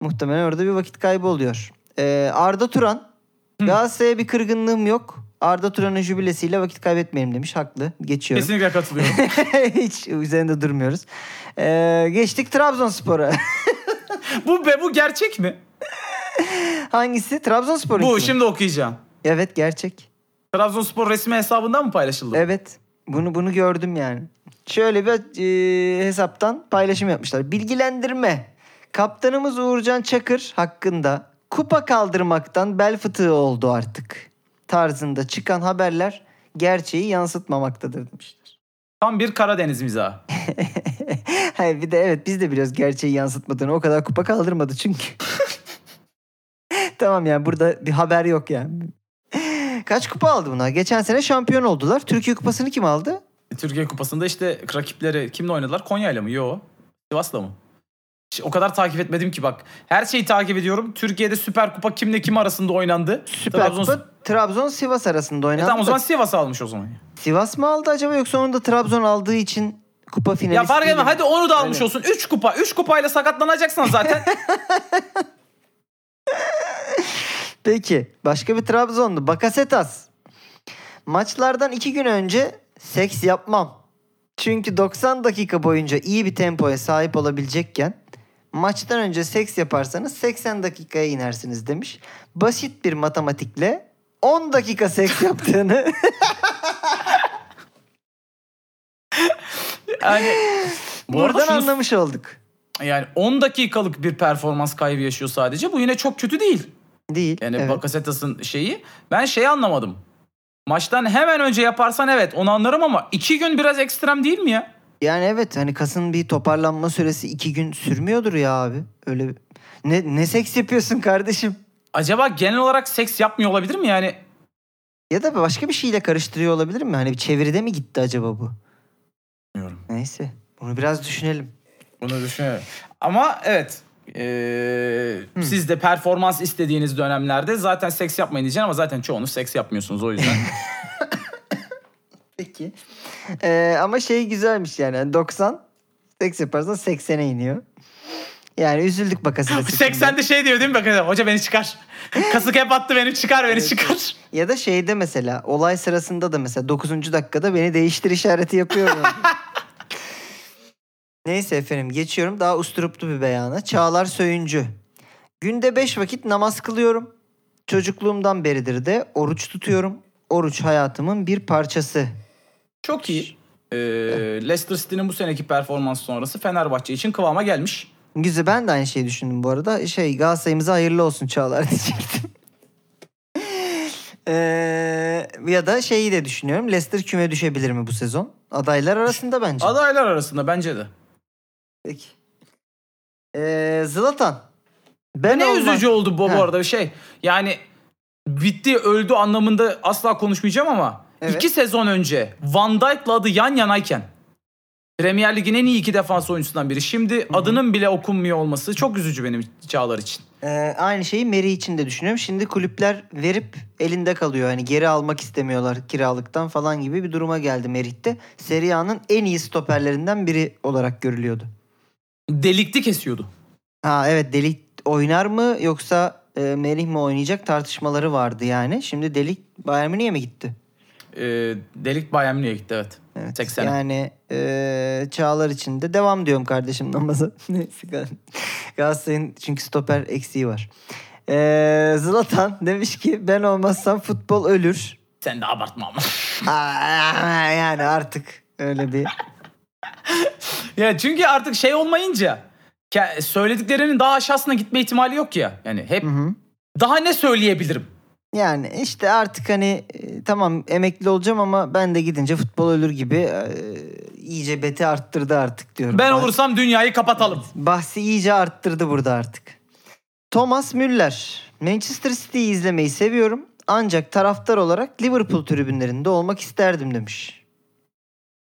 Muhtemelen orada bir vakit kaybı oluyor. Ee, Arda Turan, Hı. Galatasaray'a bir kırgınlığım yok. Arda Turan'ın jübilesiyle vakit kaybetmeyelim demiş. Haklı. Geçiyorum. Kesinlikle katılıyorum. Hiç üzerinde durmuyoruz. Ee, geçtik Trabzonspor'a. bu be bu gerçek mi? Hangisi? Trabzonspor'un Bu şimdi okuyacağım. Evet gerçek. Trabzonspor resmi hesabından mı paylaşıldı? Evet. Bunu bunu gördüm yani. Şöyle bir e, hesaptan paylaşım yapmışlar. Bilgilendirme. Kaptanımız Uğurcan Çakır hakkında kupa kaldırmaktan bel fıtığı oldu artık. Tarzında çıkan haberler gerçeği yansıtmamaktadır demişler. Tam bir Karadeniz mizahı. Hayır bir de evet biz de biliyoruz gerçeği yansıtmadığını. O kadar kupa kaldırmadı çünkü. tamam yani burada bir haber yok yani. Kaç kupa aldı bunlar? Geçen sene şampiyon oldular. Türkiye kupasını kim aldı? Türkiye Kupası'nda işte rakipleri kimle oynadılar? Konya'yla mı? Yo. Sivas'la mı? O kadar takip etmedim ki bak. Her şeyi takip ediyorum. Türkiye'de Süper Kupa kimle kim arasında oynandı? Süper Trabzon... Kupa Trabzon Sivas arasında E oynandı. tamam o zaman Sivas almış o zaman. Sivas mı aldı acaba yoksa onu da Trabzon aldığı için kupa finalisti Ya fark etme değil mi? hadi onu da almış Öyle. olsun. 3 kupa. 3 kupayla sakatlanacaksan zaten. Peki başka bir Trabzonlu Bakasetas. Maçlardan iki gün önce seks yapmam. Çünkü 90 dakika boyunca iyi bir tempoya sahip olabilecekken maçtan önce seks yaparsanız 80 dakikaya inersiniz demiş. Basit bir matematikle 10 dakika seks yaptığını yani bu buradan şunu- anlamış olduk. yani 10 dakikalık bir performans kaybı yaşıyor sadece. Bu yine çok kötü değil. Değil. Yani evet. Bakasetas'ın şeyi. Ben şeyi anlamadım. Maçtan hemen önce yaparsan evet onu anlarım ama 2 gün biraz ekstrem değil mi ya? Yani evet hani kasın bir toparlanma süresi iki gün sürmüyordur ya abi. Öyle ne, ne seks yapıyorsun kardeşim? Acaba genel olarak seks yapmıyor olabilir mi yani? Ya da başka bir şeyle karıştırıyor olabilir mi? Hani bir çeviride mi gitti acaba bu? Bilmiyorum. Neyse. Bunu biraz düşünelim. Bunu düşünüyorum. Ama evet. eee, siz de performans istediğiniz dönemlerde zaten seks yapmayın diyeceksin ama zaten çoğunuz seks yapmıyorsunuz o yüzden. Peki. Ee, ama şey güzelmiş yani. Hani 90 seks yaparsan 80'e iniyor. Yani üzüldük bakasına. 80'de şey diyor değil mi bakın hoca beni çıkar. Kasık hep attı beni çıkar beni çıkar. Ya da şeyde mesela olay sırasında da mesela 9. dakikada beni değiştir işareti yapıyor. Neyse efendim geçiyorum daha usturuplu bir beyana. Çağlar Söyüncü. Günde 5 vakit namaz kılıyorum. Çocukluğumdan beridir de oruç tutuyorum. Oruç hayatımın bir parçası. Çok iyi. Eee Leicester City'nin bu seneki performans sonrası Fenerbahçe için kıvama gelmiş. Güzel ben de aynı şeyi düşündüm bu arada. Şey Galatasaray'ımıza hayırlı olsun Çağlar diyecektim. Ee, ya da şeyi de düşünüyorum. Leicester küme düşebilir mi bu sezon? Adaylar arasında bence. Adaylar arasında bence de. Peki. Ee, Zlatan. Ben ne olmaz- üzücü oldu bu, bu arada bir şey. Yani bitti öldü anlamında asla konuşmayacağım ama Evet. iki sezon önce Van Dijk'la adı yan yanayken Premier Lig'in en iyi iki defans oyuncusundan biri. Şimdi adının bile okunmuyor olması çok üzücü benim Çağlar için. Ee, aynı şeyi Meri için de düşünüyorum. Şimdi kulüpler verip elinde kalıyor. Hani geri almak istemiyorlar kiralıktan falan gibi bir duruma geldi Merih'te. Serie A'nın en iyi stoperlerinden biri olarak görülüyordu. Delikti kesiyordu. Ha evet Delik oynar mı yoksa e, Merih mi oynayacak tartışmaları vardı yani. Şimdi Delik Bayern Münih'e mi gitti? Ee, delik Bayern Münih'e gitti evet. Evet. 80'e. Yani e, Çağlar için de devam diyorum kardeşim namaza. Neyse Gal- Galatasaray'ın çünkü stoper eksiği var. E, Zlatan demiş ki ben olmazsam futbol ölür. Sen de abartma ama. Aa, yani artık öyle bir ya çünkü artık şey olmayınca söylediklerinin daha aşağısına gitme ihtimali yok ya. Yani hep Hı hı. daha ne söyleyebilirim? Yani işte artık hani e, tamam emekli olacağım ama ben de gidince futbol ölür gibi e, iyice beti arttırdı artık diyorum. Ben olursam dünyayı kapatalım. Bahsi iyice arttırdı burada artık. Thomas Müller. Manchester City'yi izlemeyi seviyorum. Ancak taraftar olarak Liverpool tribünlerinde olmak isterdim demiş.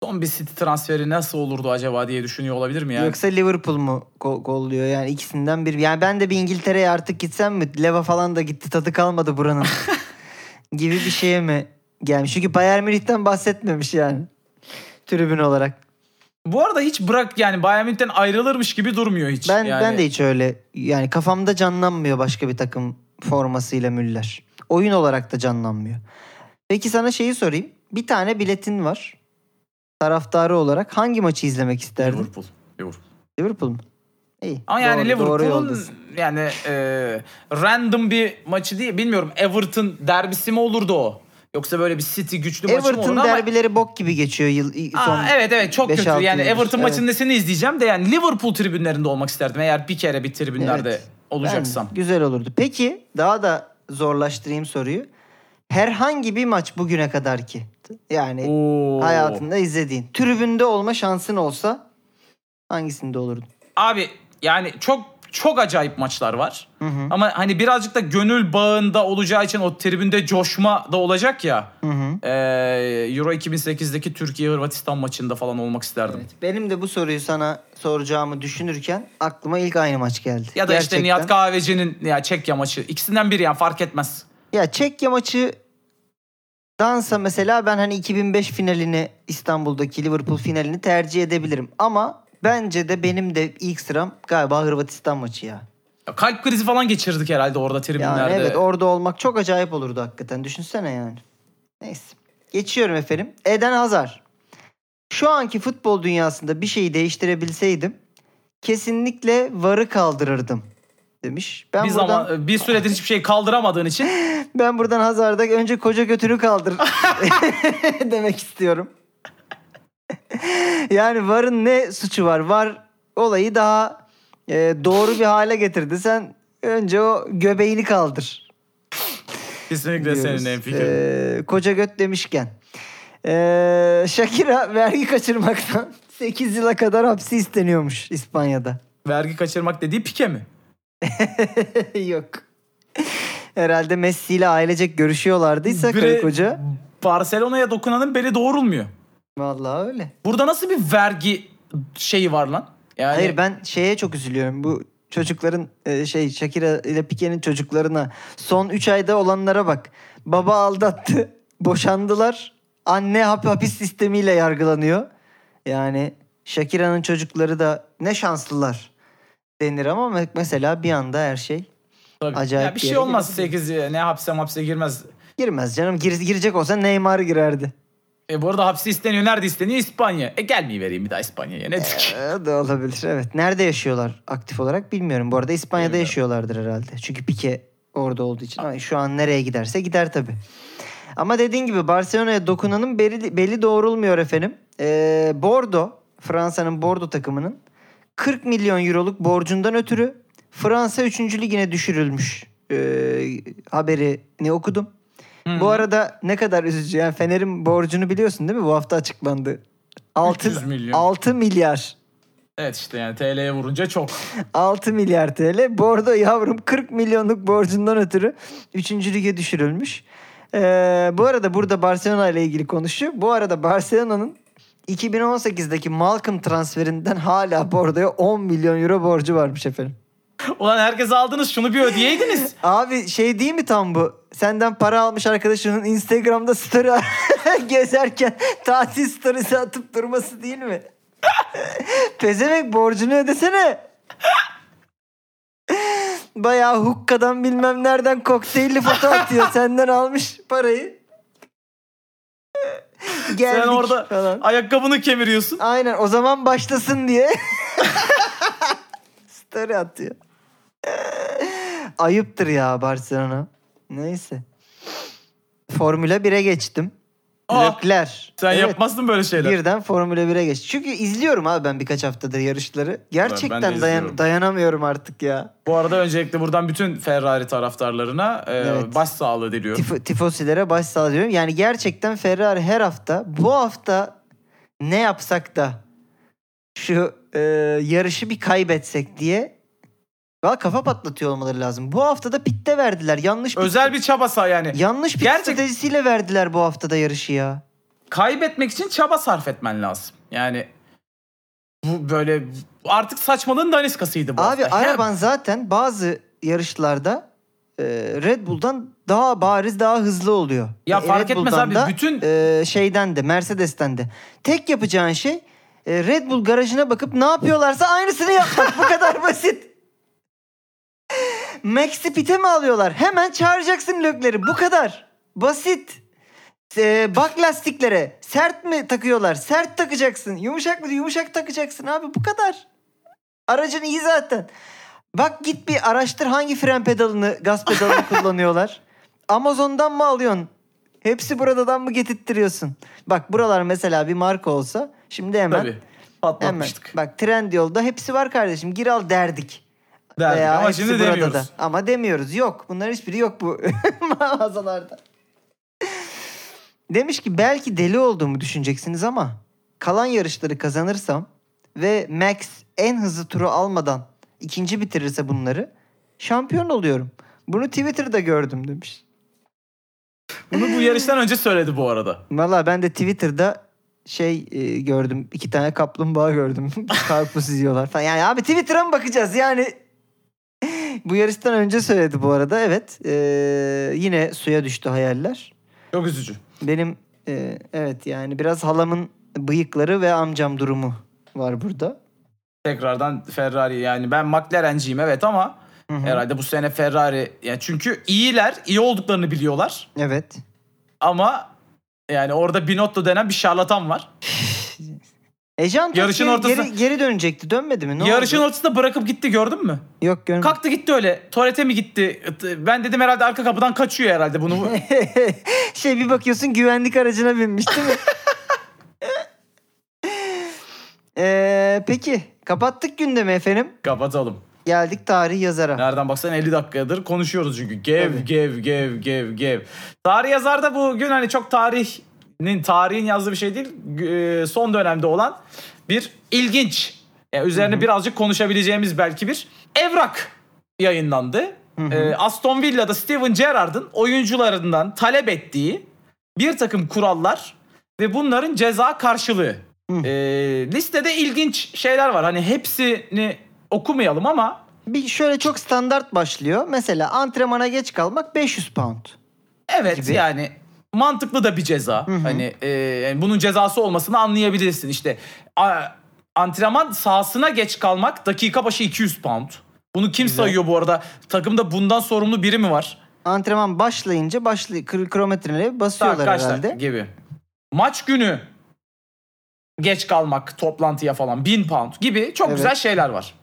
Son bir City transferi nasıl olurdu acaba diye düşünüyor olabilir mi yani? Yoksa Liverpool mu kolluyor yani ikisinden bir. Yani ben de bir İngiltere'ye artık gitsem mi? Leva falan da gitti tadı kalmadı buranın. gibi bir şeye mi gelmiş? Çünkü Bayern Münih'ten bahsetmemiş yani. Tribün olarak. Bu arada hiç bırak yani Bayern Münih'ten ayrılırmış gibi durmuyor hiç. Ben yani. ben de hiç öyle yani kafamda canlanmıyor başka bir takım formasıyla Müller. Oyun olarak da canlanmıyor. Peki sana şeyi sorayım. Bir tane biletin var. Taraftarı olarak hangi maçı izlemek isterdin? Liverpool. Liverpool. Liverpool mu? İyi. Ama yani doğru- Liverpool'un yani e, random bir maçı değil. Bilmiyorum Everton derbisi mi olurdu o? Yoksa böyle bir City güçlü maçı mı Everton olurdu ama... derbileri bok gibi geçiyor yıl Aa, son. evet evet çok kötü. Yani yıldır. Everton Evet. maçının nesini izleyeceğim de yani Liverpool tribünlerinde olmak isterdim. Eğer bir kere bir tribünlerde Evet. olacaksam. Ben- güzel olurdu. Peki daha da zorlaştırayım soruyu. Herhangi bir maç bugüne kadar ki yani Oo. hayatında izlediğin tribünde olma şansın olsa hangisinde olurdun? Abi yani çok çok acayip maçlar var. Hı hı. Ama hani birazcık da gönül bağında olacağı için o tribünde coşma da olacak ya. Hı hı. Ee, Euro 2008'deki Türkiye-Hırvatistan maçında falan olmak isterdim. Evet. Benim de bu soruyu sana soracağımı düşünürken aklıma ilk aynı maç geldi. Ya da işte Gerçekten. Nihat Kahveci'nin ya Çekya maçı. İkisinden biri yani fark etmez. Ya Çekya maçı dansa mesela ben hani 2005 finalini İstanbul'daki Liverpool finalini tercih edebilirim. Ama bence de benim de ilk sıram galiba Hırvatistan maçı ya. Ya kalp krizi falan geçirdik herhalde orada tribünlerde. Yani evet orada olmak çok acayip olurdu hakikaten. Düşünsene yani. Neyse. Geçiyorum efendim. Eden Hazar. Şu anki futbol dünyasında bir şeyi değiştirebilseydim kesinlikle varı kaldırırdım demiş. Ben bir buradan zaman bir süredir hiçbir şey kaldıramadığın için ben buradan Hazar'da önce koca götünü kaldır demek istiyorum. yani varın ne suçu var? Var olayı daha e, doğru bir hale getirdi. Sen önce o göbeğini kaldır. kesinlikle diyoruz. senin en fikrin. Ee, koca göt demişken. Ee, Shakira vergi kaçırmaktan 8 yıla kadar hapsi isteniyormuş İspanya'da. Vergi kaçırmak dediği pike mi? Yok. Herhalde Messi ile ailecek görüşüyorlardıysa Biri- karı koca. Barcelona'ya dokunanın beli doğrulmuyor. Vallahi öyle. Burada nasıl bir vergi şeyi var lan? Yani Hayır ben şeye çok üzülüyorum. Bu çocukların e, şey Shakira ile Pique'nin çocuklarına son 3 ayda olanlara bak. Baba aldattı. Boşandılar. Anne hap hapis sistemiyle yargılanıyor. Yani Shakira'nın çocukları da ne şanslılar denir ama me- mesela bir anda her şey Tabii. acayip ya bir şey olmaz gidebilir. 8 ne hapse hapse girmez. girmez canım. Gir- girecek olsa Neymar girerdi. E bu arada hapsi isteniyor. Nerede isteniyor? İspanya. E gelmeyi vereyim bir daha İspanya'ya. Nedir ki? O da olabilir evet. Nerede yaşıyorlar aktif olarak bilmiyorum. Bu arada İspanya'da Bilmiyorum. yaşıyorlardır herhalde. Çünkü Pique orada olduğu için. Ama şu an nereye giderse gider tabii. Ama dediğin gibi Barcelona'ya dokunanın beli, beli doğrulmuyor efendim. Ee, Bordo, Fransa'nın Bordo takımının 40 milyon euroluk borcundan ötürü Fransa 3. ligine düşürülmüş. Ee, haberini okudum. Bu arada ne kadar üzücü. Yani Fener'in borcunu biliyorsun değil mi? Bu hafta açıklandı. 6, 300 milyon. 6 milyar. Evet işte yani TL'ye vurunca çok. 6 milyar TL. Bordo yavrum 40 milyonluk borcundan ötürü 3. lige düşürülmüş. Ee, bu arada burada Barcelona ile ilgili konuşuyor. Bu arada Barcelona'nın 2018'deki Malcolm transferinden hala Bordo'ya 10 milyon euro borcu varmış efendim. Ulan herkes aldınız şunu bir ödeyeydiniz. Abi şey değil mi tam bu? Senden para almış arkadaşının Instagram'da story gezerken tatil storysi atıp durması değil mi? Pezevenk borcunu ödesene. Bayağı hukkadan bilmem nereden kokteylli foto atıyor. Senden almış parayı. Geldik Sen orada falan. ayakkabını kemiriyorsun. Aynen o zaman başlasın diye. Story atıyor. Ayıptır ya Barcelona. Neyse. Formula 1'e geçtim. Aa, Leclerc. Sen Evet, yapmazsın böyle şeyler. Birden Formula 1'e geç. Çünkü izliyorum abi ben birkaç haftadır yarışları. Gerçekten Ben dayan dayanamıyorum artık ya. Bu arada öncelikle buradan bütün Ferrari taraftarlarına e, Evet. başsağlığı diliyorum. Tif- tifosilere başsağlığı diyorum. Yani gerçekten Ferrari her hafta bu hafta ne yapsak da şu e, yarışı bir kaybetsek diye Valla kafa patlatıyor olmaları lazım. Bu hafta da pitte verdiler. Yanlış pit- Özel bir çabasa yani. yanlış pit Gerçek- stratejisiyle verdiler bu haftada yarışı ya. kaybetmek için çaba sarf etmen lazım. Yani bu böyle artık saçmalığın daniskasıydı bu Abi hafta. Hem- araban zaten bazı yarışlarda e, Red Bull'dan daha bariz daha hızlı oluyor. Ya E, fark Red etmez Bull'dan abi, da, bütün- e, şeyden de Mercedes'ten de. Tek yapacağın şey e, Red Bull garajına bakıp ne yapıyorlarsa aynısını yapmak. Bu kadar basit. Max'i pite mi alıyorlar? Hemen çağıracaksın lökleri. Bu kadar. Basit. E, bak lastiklere sert mi takıyorlar? Sert takacaksın. Yumuşak mı? Yumuşak takacaksın abi. Bu kadar. Aracın iyi zaten. Bak git bir araştır hangi fren pedalını, gaz pedalını kullanıyorlar. Amazon'dan mı alıyorsun? Hepsi buradan mı getirttiriyorsun? Bak buralar mesela bir marka olsa şimdi hemen Tabii. hemen bak Trendyol'da hepsi var kardeşim. Gir al derdik. Derdik Veya ama şimdi demiyoruz. Da. Ama demiyoruz. Yok. Bunların hiçbiri yok bu mağazalarda. Demiş ki belki deli olduğumu düşüneceksiniz ama kalan yarışları kazanırsam ve Max en hızlı turu almadan ikinci bitirirse bunları şampiyon oluyorum. Bunu Twitter'da gördüm demiş. Bunu bu yarıştan önce söyledi bu arada. Valla ben de Twitter'da şey e, gördüm. iki tane kaplumbağa gördüm. Karpuz yiyorlar falan. Yani abi Twitter'a mı bakacağız? Yani bu yarıştan önce söyledi bu arada. Evet. E, yine suya düştü hayaller. Çok üzücü. Benim e, evet yani biraz halamın bıyıkları ve amcam durumu var burada. Tekrardan Ferrari yani ben McLaren'ciyim evet ama Hı hı. herhalde bu sene Ferrari yani çünkü iyiler, iyi olduklarını biliyorlar Evet. ama yani orada Binotto denen bir şarlatan var. Ejan Yarışın ortası- geri, geri dönecekti. Dönmedi mi? Ne Yarışın oldu? ortasında bırakıp gitti gördün mü? Yok görmedim. Kalktı gitti öyle. Tuvalete mi gitti? Ben dedim herhalde arka kapıdan kaçıyor herhalde bunu. şey bir bakıyorsun güvenlik aracına binmiş değil mi? Ee, peki kapattık gündemi efendim. Kapatalım. Geldik tarih yazara. Nereden baksan 50 dakikadır konuşuyoruz çünkü. Gev, Tabii. gev, gev, gev, gev. Tarih yazar da bugün hani çok tarihin, tarihin yazdığı bir şey değil. Ee, Son dönemde olan bir ilginç, yani üzerine birazcık konuşabileceğimiz belki bir evrak yayınlandı. Ee, Aston Villa'da Steven Gerrard'ın oyuncularından talep ettiği bir takım kurallar ve bunların ceza karşılığı. Ee, listede ilginç şeyler var. Hani hepsini okumayalım ama Bir şöyle çok standart başlıyor. Mesela antrenmana geç kalmak 500 pound. Evet gibi. yani mantıklı da bir ceza. hı. Hani e, yani bunun cezası olmasını anlayabilirsin. İşte a- antrenman sahasına geç kalmak dakika başı 200 pound. Bunu kim Güzel. sayıyor bu arada? Takımda bundan sorumlu biri mi var? Antrenman başlayınca başlay kronometreye basıyorlar Saat herhalde. gibi. Maç günü geç kalmak toplantıya falan 1000 pound gibi çok Evet. güzel şeyler var.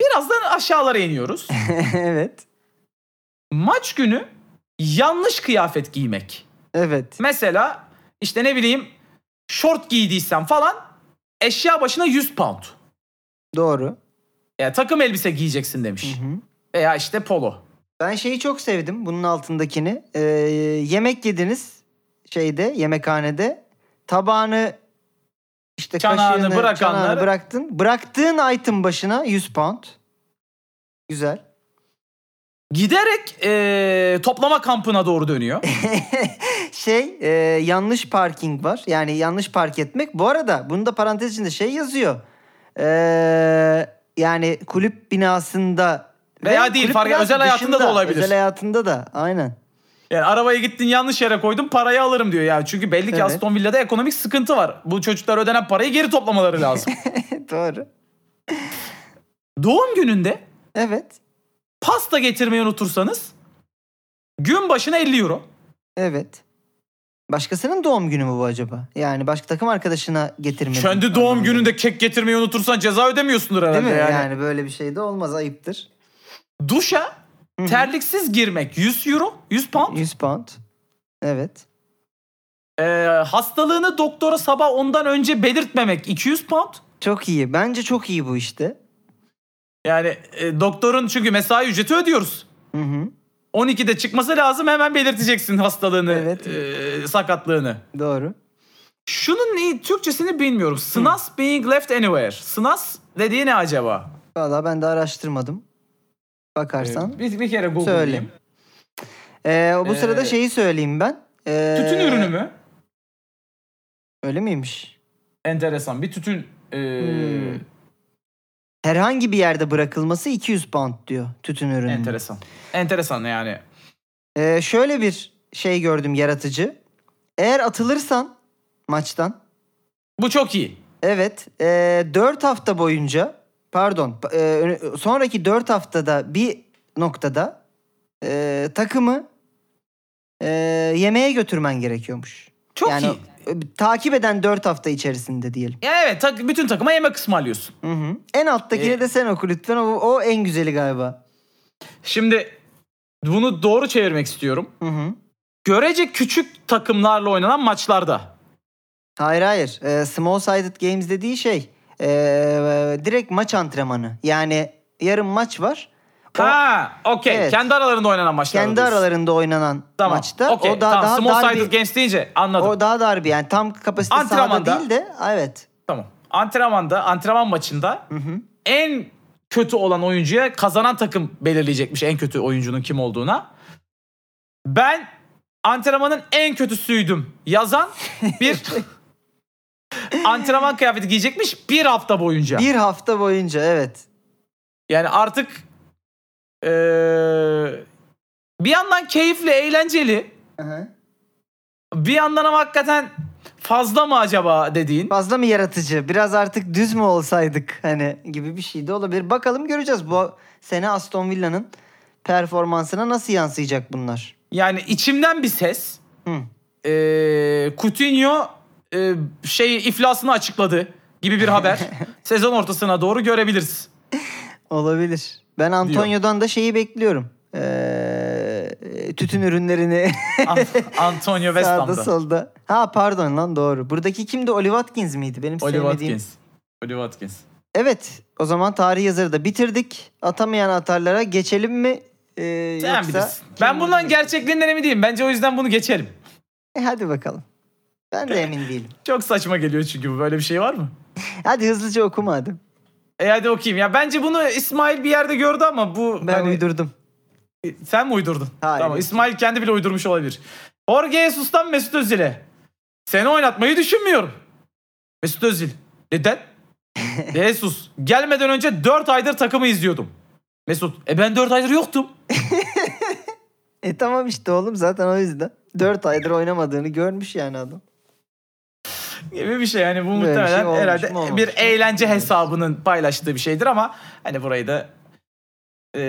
Birazdan aşağılara iniyoruz. evet. Maç günü yanlış kıyafet giymek. Evet. Mesela işte ne bileyim şort giydiysen falan eşya başına 100 pound. Doğru. Yani takım elbise giyeceksin demiş. Hı hı. Veya işte polo. Ben şeyi çok sevdim bunun altındakini. Ee, yemek yediniz şeyde yemekhanede. Tabağını işte Çanağını kaşığını, bırakanları- çanağını bıraktın. Bıraktığın item başına 100 pound. Güzel. Giderek eee, toplama kampına doğru dönüyor. şey e, yanlış parking var. Yani yanlış park etmek. Bu arada bunda parantez içinde şey yazıyor. Ee, yani kulüp binasında Veya ve değil, fark- özel hayatında da olabilir. Özel hayatında da aynen. Yani arabayı gittin yanlış yere koydun parayı alırım diyor. Yani çünkü belli ki Evet. Aston Villa'da ekonomik sıkıntı var. Bu çocuklar ödenen parayı geri toplamaları lazım. Doğru. Doğum gününde Evet. Pasta getirmeyi unutursanız gün başına 50 euro. Evet. Başkasının doğum günü mü bu acaba? Yani başka takım arkadaşına getirmedi. Kendi doğum gününde kek getirmeyi unutursan ceza ödemiyorsundur herhalde Değil mi? yani. Yani. böyle bir şey de olmaz ayıptır. Duşa Hı hı. terliksiz girmek 100 euro, 100 pound. 100 pound. Evet. Ee, hastalığını doktora sabah ondan önce belirtmemek 200 pound. Çok iyi. Bence çok iyi bu işte. Yani e, doktorun çünkü mesai ücreti ödüyoruz. Hı hı. 12'de çıkması lazım hemen belirteceksin hastalığını, Evet. e, sakatlığını. Doğru. Şunun ne, Türkçesini bilmiyorum. Snas being left anywhere. Snas dediği ne acaba? Valla ben de araştırmadım. Bakarsan. Ee, Bir, bir kere Söyle. Google'layayım. Ee, bu Ee, sırada şeyi söyleyeyim ben. Ee, Tütün ürünü mü? Öyle miymiş? Enteresan. Bir tütün e, Hmm. Herhangi bir yerde bırakılması 200 pound diyor tütün ürünü. enteresan. Enteresan yani. Ee, şöyle bir şey gördüm yaratıcı. Eğer atılırsan maçtan Bu çok iyi. evet e, 4 hafta boyunca pardon e, sonraki 4 haftada bir noktada e, takımı e, yemeğe götürmen gerekiyormuş. Çok yani iyi. E, takip eden 4 hafta içerisinde diyelim. Ya evet tak- bütün takıma yemek ısmarlıyorsun. Hı hı. En alttakini E- de sen oku lütfen. O, o en güzeli galiba. Şimdi bunu doğru çevirmek istiyorum. Hı hı. Görece küçük takımlarla oynanan maçlarda. Hayır hayır. Ee, small sided games dediği şey ee, direkt maç antrenmanı. Yani yarım maç var. Ha, okey. Evet. Kendi aralarında oynanan maçlar. kendi aralarında oynanan tamam. maçta Okey, o daha tamam. daha Small dar sided bir, games deyince anladım. o daha dar bir yani tam kapasite sahada değil de evet. Tamam. Antrenmanda, antrenman maçında Hı hı. en kötü olan oyuncuya kazanan takım belirleyecekmiş en kötü oyuncunun kim olduğuna. Ben antrenmanın en kötüsüydüm yazan bir antrenman kıyafeti giyecekmiş bir hafta boyunca. Bir hafta boyunca evet. Yani artık eee, bir yandan keyifli, eğlenceli. Hı. Bir yandan ama hakikaten fazla mı acaba dediğin. Fazla mı yaratıcı? Biraz artık düz mü olsaydık hani gibi bir şey de olabilir. Bakalım göreceğiz bu sene Aston Villa'nın performansına nasıl yansıyacak bunlar. Yani içimden bir ses. Hı. Eee Coutinho eee, şey iflasını açıkladı gibi bir haber. Sezon ortasına doğru görebiliriz. Olabilir. Ben Antonio'dan da şeyi bekliyorum. Ee, tütün ürünlerini An- Antonio West sağda solda. Ha pardon lan doğru. Buradaki kimdi? Oliver Watkins miydi? Benim Oliver sevmediğim. Watkins. Oliver Watkins. Evet. O zaman tarih yazarı da bitirdik. Atamayan atarlara geçelim mi? Ee, Sen yoksa bilirsin. Ben bundan gerçekliğinden emin değilim. Bence o yüzden bunu geçelim. E, hadi bakalım. Ben de emin değilim. Çok saçma geliyor çünkü bu. Böyle bir şey var mı? Hadi hızlıca okuma hadi. E hadi okuyayım. Ya bence bunu İsmail bir yerde gördü ama bu Ben hani- uydurdum. Sen mi uydurdun? Hayır. Tamam. İsmail kendi bile uydurmuş olabilir. Jorge Jesus'tan Mesut Özil'e. Seni oynatmayı düşünmüyorum. Mesut Özil. Neden? Jesus. Gelmeden önce 4 aydır takımı izliyordum. Mesut. E ben 4 aydır yoktum. E tamam işte oğlum zaten o yüzden. 4 aydır oynamadığını görmüş yani adam. Gibi bir şey yani bu Böyle bir muhtemelen şey olmuş herhalde mu, olmamış bir eğlence hesabının paylaştığı bir şeydir ama hani burayı da e,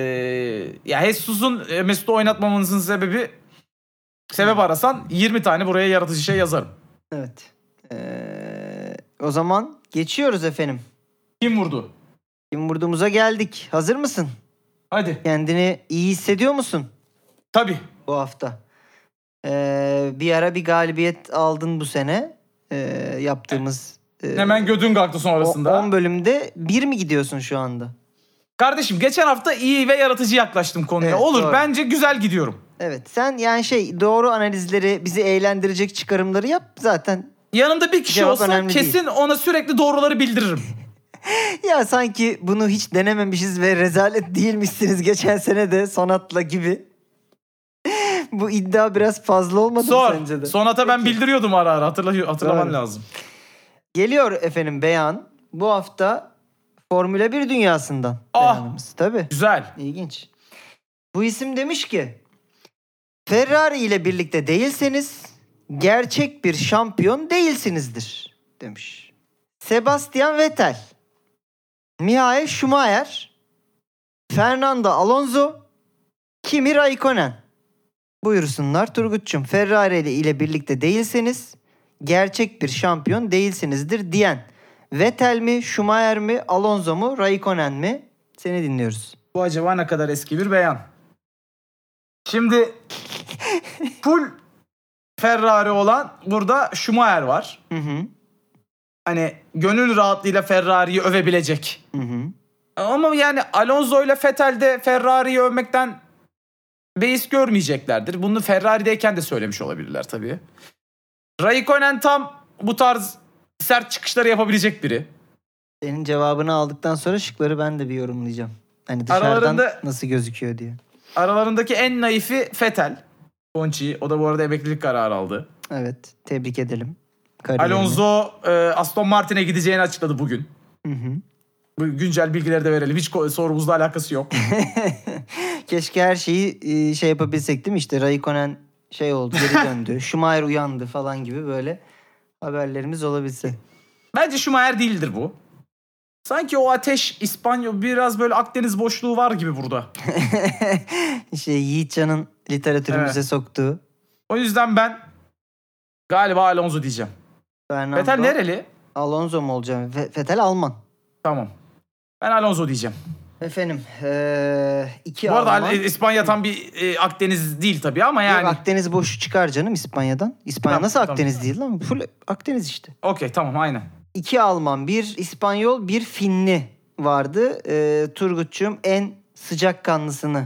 ya Jesus'un e, Mesut'u oynatmamızın sebebi sebep arasan 20 tane buraya yaratıcı şey yazarım. Evet. Ee, o zaman geçiyoruz efendim. Kim vurdu? Kim vurduğumuza geldik. Hazır mısın? Hadi. Kendini iyi hissediyor musun Tabii. bu hafta? Ee, bir ara bir galibiyet aldın bu sene. Ee, yaptığımız e, Hemen gödün kalktı sonrasında. 10 bölümde bir mi gidiyorsun şu anda? Kardeşim geçen hafta iyi ve yaratıcı yaklaştım konuya. Evet, Olur doğru. bence güzel gidiyorum. Evet sen yani şey doğru analizleri bizi eğlendirecek çıkarımları yap zaten. Yanımda bir kişi Cevap olsa önemli değil. kesin ona sürekli doğruları bildiririm. Ya sanki bunu hiç denememişiz ve rezalet değilmişsiniz geçen sene de Sonat'la gibi. Bu iddia biraz fazla olmadı mı Sor. sence de? Sonata ben bildiriyordum ara ara. Hatırla, hatırlaman Doğru. lazım. Geliyor efendim beyan. Bu hafta Formula 1 dünyasından Ah! beyanımız. Tabii. Güzel. İlginç. Bu isim demiş ki Ferrari ile birlikte değilseniz gerçek bir şampiyon değilsinizdir demiş. Sebastian Vettel, Michael Schumacher, Fernando Alonso, Kimi Raikkonen. Buyursunlar Turgut'cum. Ferrari ile birlikte değilseniz gerçek bir şampiyon değilsinizdir diyen Vettel mi, Schumacher mi, Alonso mu, Raikkonen mi? Seni dinliyoruz. Bu acaba ne kadar eski bir beyan? Şimdi full Ferrari olan burada Schumacher var. Hı hı. Hani gönül rahatlığıyla Ferrari'yi övebilecek. Hı hı. Ama yani Alonso ile Vettel de Ferrari'yi övmekten beis görmeyeceklerdir. Bunu Ferrari'deyken de söylemiş olabilirler tabii. Raikkonen tam bu tarz sert çıkışları yapabilecek biri. Senin cevabını aldıktan sonra şıkları ben de bir yorumlayacağım. Hani dışarıdan Aralarında- nasıl gözüküyor diye. Aralarındaki en naifi Vettel. Conchi. O da bu arada emeklilik kararı aldı. Evet, tebrik edelim. kariyerini. Alonso e, Aston Martin'e gideceğini açıkladı bugün. Hı hı. Bu güncel bilgileri de verelim. Hiç sorumuzla alakası yok. Keşke her şeyi e, şey yapabilsek değil mi? İşte Raikkonen şey oldu geri döndü. Schumacher uyandı falan gibi böyle haberlerimiz olabilse. Bence Schumacher değildir bu. Sanki o ateş İspanyol biraz böyle Akdeniz boşluğu var gibi burada. işte Yiğitcan'ın literatürümüze Evet. soktuğu. O yüzden ben galiba Alonso diyeceğim. Fernando Vettel nereli? Alonso mu olacağım? Ve- Vettel Alman. Tamam. Ben Alonso diyeceğim. Efendim eee iki Bu arada Alman. Al- İspanya tam bir e, Akdeniz değil tabii ama yani. Yok, Akdeniz boşu çıkar canım İspanya'dan. İspanya Tamam, nasıl tamam. Akdeniz değil lan? Full Akdeniz işte. Okey tamam aynen. İki Alman, bir İspanyol, bir Finli vardı. Ee, Turgut'cum en sıcakkanlısını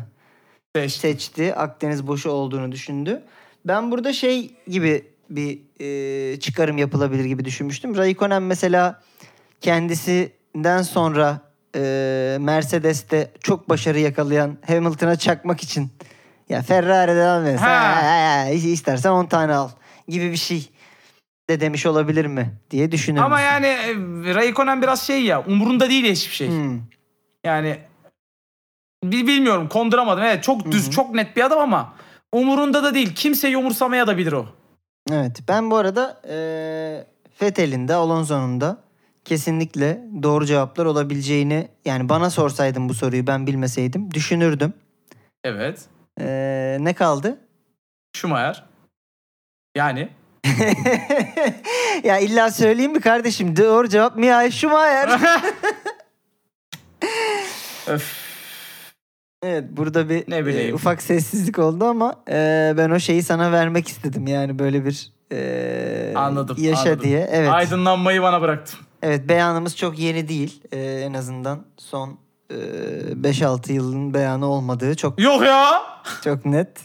Seçti. seçti. Akdeniz boşu olduğunu düşündü. Ben burada şey gibi bir e, çıkarım yapılabilir gibi düşünmüştüm. Raikkonen mesela kendisinden sonra e, Mercedes'te çok başarı yakalayan Hamilton'a çakmak için ya Ferrari'de devam et. Ha. Ha, istersen 10 tane al gibi bir şey de demiş olabilir mi diye düşünüyorum. Ama yani e, Raikkonen biraz şey ya umurunda değil hiçbir şey. Hmm. Yani bi- bilmiyorum konduramadım. Evet çok düz Hı hı. çok net bir adam ama umurunda da değil. Kimseyi umursamaya da bilir o. Evet ben bu arada e, Vettel'in de Alonso'nun da kesinlikle doğru cevaplar olabileceğini yani bana sorsaydın bu soruyu ben bilmeseydim düşünürdüm. Evet. E, ne kaldı? Schumacher. Yani ya illa söyleyeyim mi kardeşim? Doğru cevap Mihail Schumacher. öf. evet burada bir Ne bileyim. e, ufak sessizlik oldu ama e, ben o şeyi sana vermek istedim. Yani böyle bir e, Anladım. yaşa anladım. diye. Evet. Aydınlanmayı bana bıraktım. Evet beyanımız çok yeni değil. Ee, en azından son e, 5-6 yılın beyanı olmadığı çok Yok ya. çok net.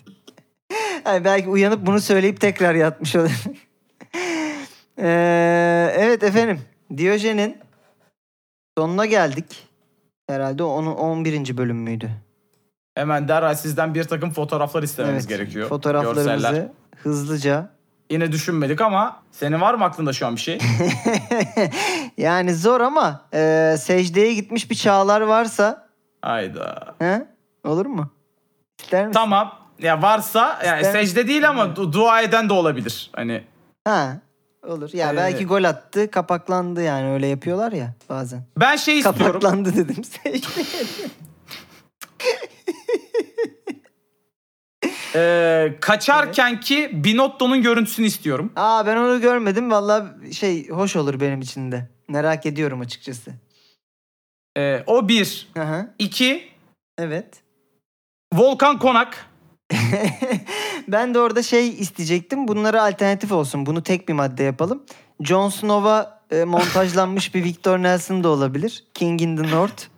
Yani belki uyanıp bunu söyleyip tekrar yatmış olur. Ee, evet efendim. Diyojen'in sonuna geldik. Herhalde onun 11. bölüm müydü? Hemen derhal sizden bir takım fotoğraflar istememiz gerekiyor. Fotoğraflarımızı Görseller. hızlıca. Yine düşünmedik ama senin var mı aklında şu an bir şey? yani zor ama e, secdeye gitmiş bir çağlar varsa Hayda. he? olur mu? İster misin? Tamam. Ya varsa yani İster- secde değil ama du- dua eden de olabilir. Hani Ha olur. Ya Ee, belki gol attı, kapaklandı yani öyle yapıyorlar ya bazen. ben şey istiyorum. Kapaklandı dedim. Ee, kaçarkenki Binotto'nun görüntüsünü istiyorum. Aa ben onu görmedim. Vallahi şey hoş olur benim için de. Merak ediyorum açıkçası. Ee, o bir. Hı. İki. Evet. Volkan Konak. ben de orada şey isteyecektim. Bunlara alternatif olsun. Bunu tek bir madde yapalım. Jon Snow'a e, montajlanmış bir Victor Nelson da olabilir. King in the North.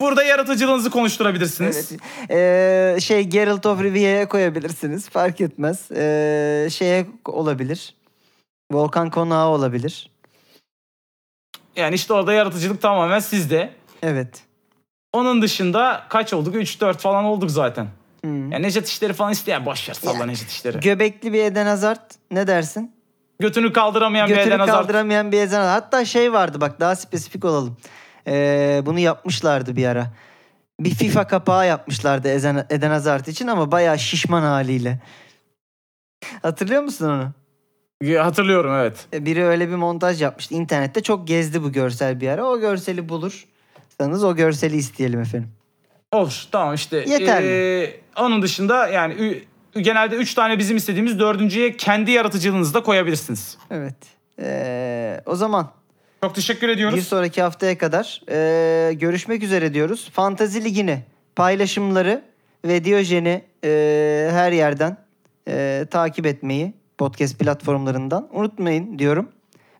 Burada yaratıcılığınızı konuşturabilirsiniz. Evet. Ee, şey Geralt of Rivia'ya koyabilirsiniz. Fark etmez. Ee, şeye olabilir. Volkan Konağı olabilir. Yani işte orada yaratıcılık tamamen sizde. Evet. Onun dışında kaç olduk? 3-4 falan olduk zaten. Hmm. Yani Necdet işleri falan isteyen boş ver salla Ya. Necdet işleri. Göbekli bir Eden Hazard ne dersin? Götünü kaldıramayan bir Götünü Eden Hazard. kaldıramayan bir Eden Hazard. Hatta şey vardı bak daha spesifik olalım. Ee, bunu yapmışlardı bir ara. Bir FIFA kapağı yapmışlardı Eden, Eden Hazard için ama bayağı şişman haliyle. Hatırlıyor musun onu? Hatırlıyorum evet. E, Biri öyle bir montaj yapmıştı. İnternette çok gezdi bu görsel bir ara. O görseli bulursanız o görseli isteyelim efendim. Olur tamam işte. Yeterli. Ee, onun dışında yani genelde 3 tane bizim istediğimiz dördüncüye kendi yaratıcılığınızı da koyabilirsiniz. Evet. Ee, o zaman Çok teşekkür ediyoruz. bir sonraki haftaya kadar ee, görüşmek üzere diyoruz. Fantazi Ligi'ni, paylaşımları ve Diyojen'i ee, her yerden ee, takip etmeyi podcast platformlarından unutmayın diyorum.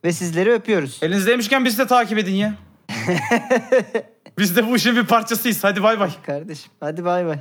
Ve sizleri öpüyoruz. Elinizdeymişken bizi de takip edin ya. Biz de bu işin bir parçasıyız. Hadi bay bay. Kardeşim hadi bay bay.